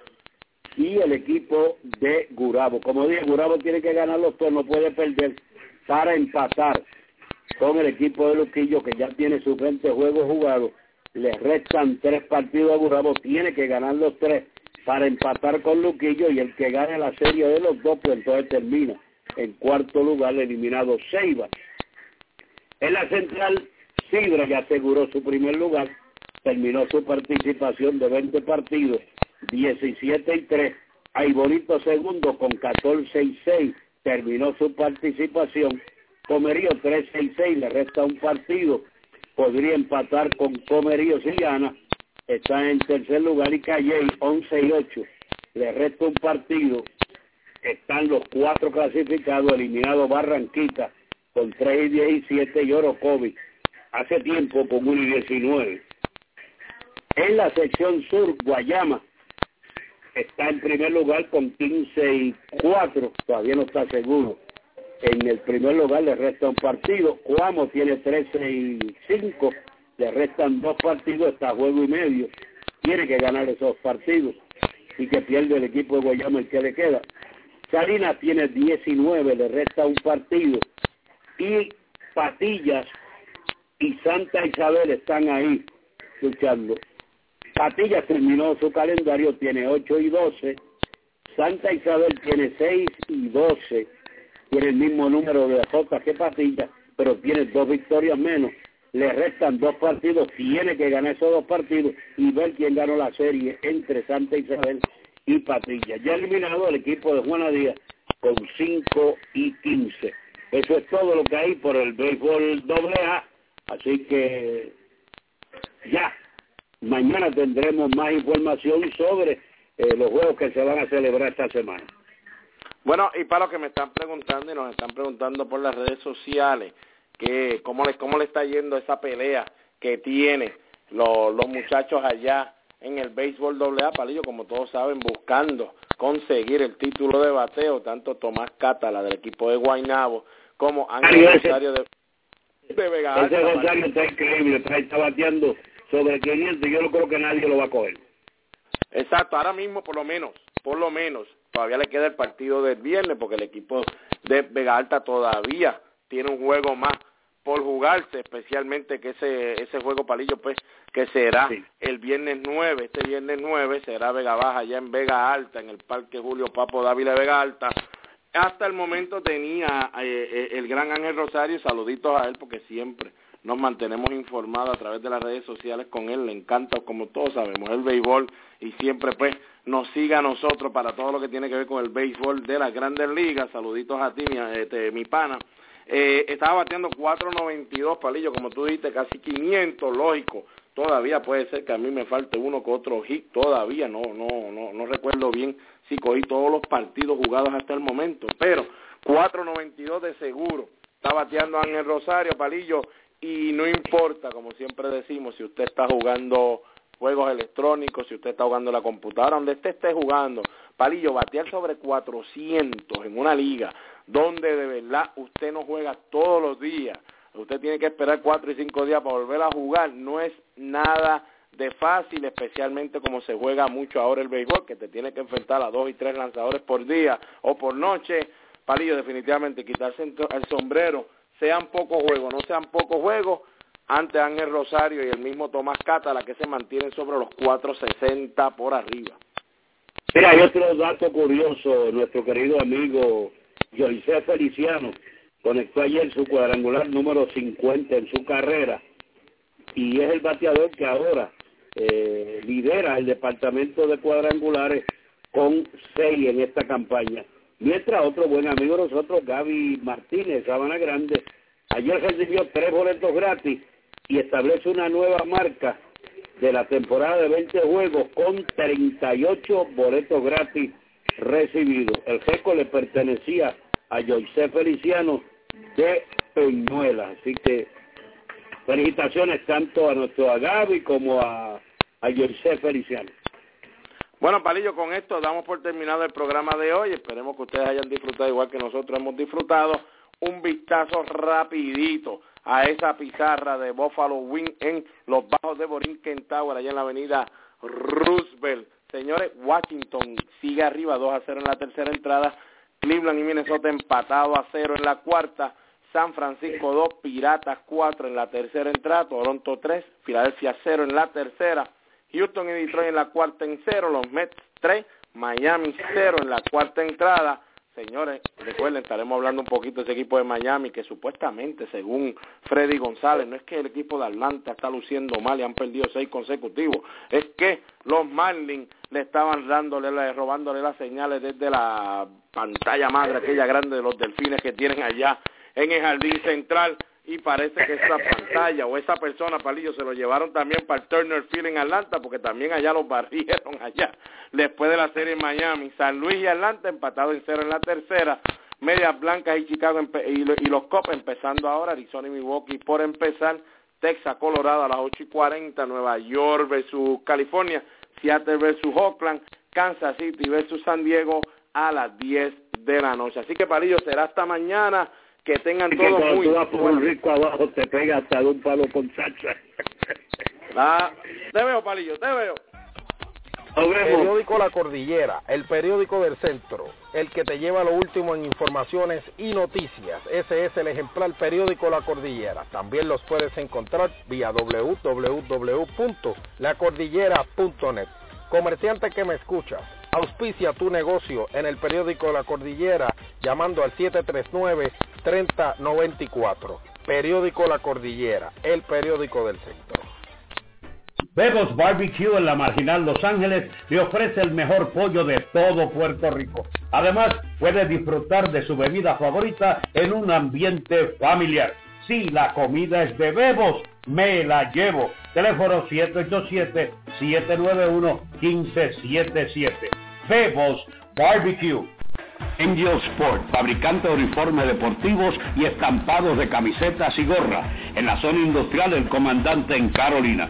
y el equipo de Gurabo. Como dije, Gurabo tiene que ganar los dos, no puede perder para empatar con el equipo de Luquillo, que ya tiene sus 20 juegos jugados. Le restan tres partidos a Gurabo, tiene que ganar los tres para empatar con Luquillo y el que gane la serie de los dos, pues entonces termina en cuarto lugar eliminado Seiba. En la central, Sidra ya aseguró su primer lugar, terminó su participación de 20 partidos, 17 y 3. Hay bonito segundo con 14 y 6, terminó su participación. Comerío 13 y 6, le resta un partido, podría empatar con Comerío si gana, está en tercer lugar y Calle 11 y 8, le resta un partido, están los cuatro clasificados, eliminado Barranquita con 3 y 17 y Orocovi hace tiempo con 1 y 19. En la sección sur, Guayama está en primer lugar con 15 y 4, todavía no está seguro. En el primer lugar le resta un partido, Cuamo tiene 13 y 5, le restan dos partidos, está juego y medio, tiene que ganar esos partidos y que pierde el equipo de Guayama el que le queda. Salinas tiene 19, le resta un partido y Patillas y Santa Isabel están ahí luchando. Patillas terminó su calendario, tiene 8 y 12. Santa Isabel tiene 6 y 12. Tiene el mismo número de derrotas que Patillas, pero tiene dos victorias menos. Le restan dos partidos, tiene que ganar esos dos partidos y ver quién ganó la serie entre Santa Isabel y Patillas. Ya eliminado el equipo de Juana Díaz con 5 y 15. Eso es todo lo que hay por el béisbol doble A. Así que ya, mañana tendremos más información sobre eh, los juegos que se van a celebrar esta semana. Bueno, y para los que me están preguntando y nos están preguntando por las redes sociales, que cómo le, cómo le está yendo esa pelea que tienen los, los muchachos allá en el béisbol AA, Palillo, como todos saben, buscando conseguir el título de bateo, tanto Tomás Catala del equipo de Guaynabo como Ángel Rosario de, de Vega Ese Rosario está increíble, está, está bateando sobre 500 y yo no creo que nadie lo va a coger. Exacto, ahora mismo por lo menos, por lo menos, todavía le queda el partido del viernes porque el equipo de Vega Alta todavía tiene un juego más por jugarse, especialmente que ese ese juego palillo pues que será sí. el viernes 9, este viernes 9 será Vega Baja allá en Vega Alta, en el Parque Julio Papo Dávila de Vega Alta. Hasta el momento tenía eh, el gran Ángel Rosario, saluditos a él porque siempre nos mantenemos informados a través de las redes sociales con él, le encanta como todos sabemos el béisbol y siempre pues nos siga a nosotros para todo lo que tiene que ver con el béisbol de las grandes ligas, saluditos a ti mi, este, pana, eh, estaba bateando 4.92 palillos, como tú dijiste, casi 500, lógico. Todavía puede ser que a mí me falte uno que otro hit, todavía no, no, no, no recuerdo bien si cogí todos los partidos jugados hasta el momento, pero 4.92 de seguro. Está bateando Ángel Rosario, palillo, y no importa, como siempre decimos, si usted está jugando juegos electrónicos, si usted está jugando la computadora, donde usted esté jugando, palillo, batear sobre 400 en una liga, donde de verdad usted no juega todos los días, usted tiene que esperar cuatro y cinco días para volver a jugar, no es nada de fácil, especialmente como se juega mucho ahora el béisbol, que te tiene que enfrentar a dos y tres lanzadores por día o por noche. Palillo, definitivamente quitarse el sombrero, sean pocos juegos, no sean pocos juegos, ante Ángel Rosario y el mismo Tomás Cata, la que se mantienen sobre los 4.60 por arriba. Mira, hay otro dato curioso, nuestro querido amigo Joyce Feliciano conectó ayer su cuadrangular número 50 en su carrera y es el bateador que ahora eh, lidera el departamento de cuadrangulares con seis en esta campaña. Mientras otro buen amigo de nosotros, Gaby Martínez, Sabana Grande, ayer recibió tres boletos gratis y establece una nueva marca de la temporada de 20 juegos con 38 boletos gratis recibidos. El GECO le pertenecía a José Feliciano de Peñuela. Así que felicitaciones tanto a nuestro Agavi como a, a Feliciano. Bueno, Palillo, con esto damos por terminado el programa de hoy. Esperemos que ustedes hayan disfrutado igual que nosotros hemos disfrutado. Un vistazo rapidito a esa pizarra de Buffalo Wing en los bajos de Borinquen Tower, allá en la avenida Roosevelt. Señores, Washington sigue arriba 2 a 0 en la tercera entrada. Cleveland y Minnesota empatado a 0 en la cuarta. San Francisco 2, Piratas 4 en la tercera entrada. Toronto 3, Filadelfia 0 en la tercera. Houston y Detroit en la cuarta en 0. Los Mets 3, Miami 0 en la cuarta entrada. Señores, recuerden, estaremos hablando un poquito de ese equipo de Miami que supuestamente, según Freddy González, no es que el equipo de Atlanta está luciendo mal y han perdido seis consecutivos, es que los Marlins le estaban dándole, robándole las señales desde la pantalla madre, aquella grande de los delfines que tienen allá en el jardín central y parece que esa pantalla o esa persona, Palillo, se lo llevaron también para el Turner Field en Atlanta, porque también allá los barrieron allá, después de la serie en Miami. San Luis y Atlanta empatado en cero en la tercera, Medias Blancas y Chicago y los Cops empezando ahora, Arizona y Milwaukee por empezar, Texas, Colorado a las 8 y 40, Nueva York versus California, Seattle versus Oakland, Kansas City versus San Diego a las 10 de la noche. Así que Palillo será hasta mañana que tengan todo muy tú vas por un rico abajo te pega hasta de un palo con salsa. Ah, te veo, palillo, te veo. Periódico La Cordillera, el periódico del centro, el que te lleva lo último en informaciones y noticias. Ese es el ejemplar periódico La Cordillera. También los puedes encontrar vía www.lacordillera.net. Comerciante que me escuchas, auspicia tu negocio en el periódico La Cordillera llamando al 739-3094. Periódico La Cordillera, el periódico del centro. Bebos Barbecue en la Marginal Los Ángeles le ofrece el mejor pollo de todo Puerto Rico. Además, puede disfrutar de su bebida favorita en un ambiente familiar. Si la comida es de Bebos, me la llevo. Teléfono 787-791-1577. Bebos Barbecue. Angel Sport, fabricante de uniformes deportivos y estampados de camisetas y gorras, en la zona industrial del comandante en Carolina.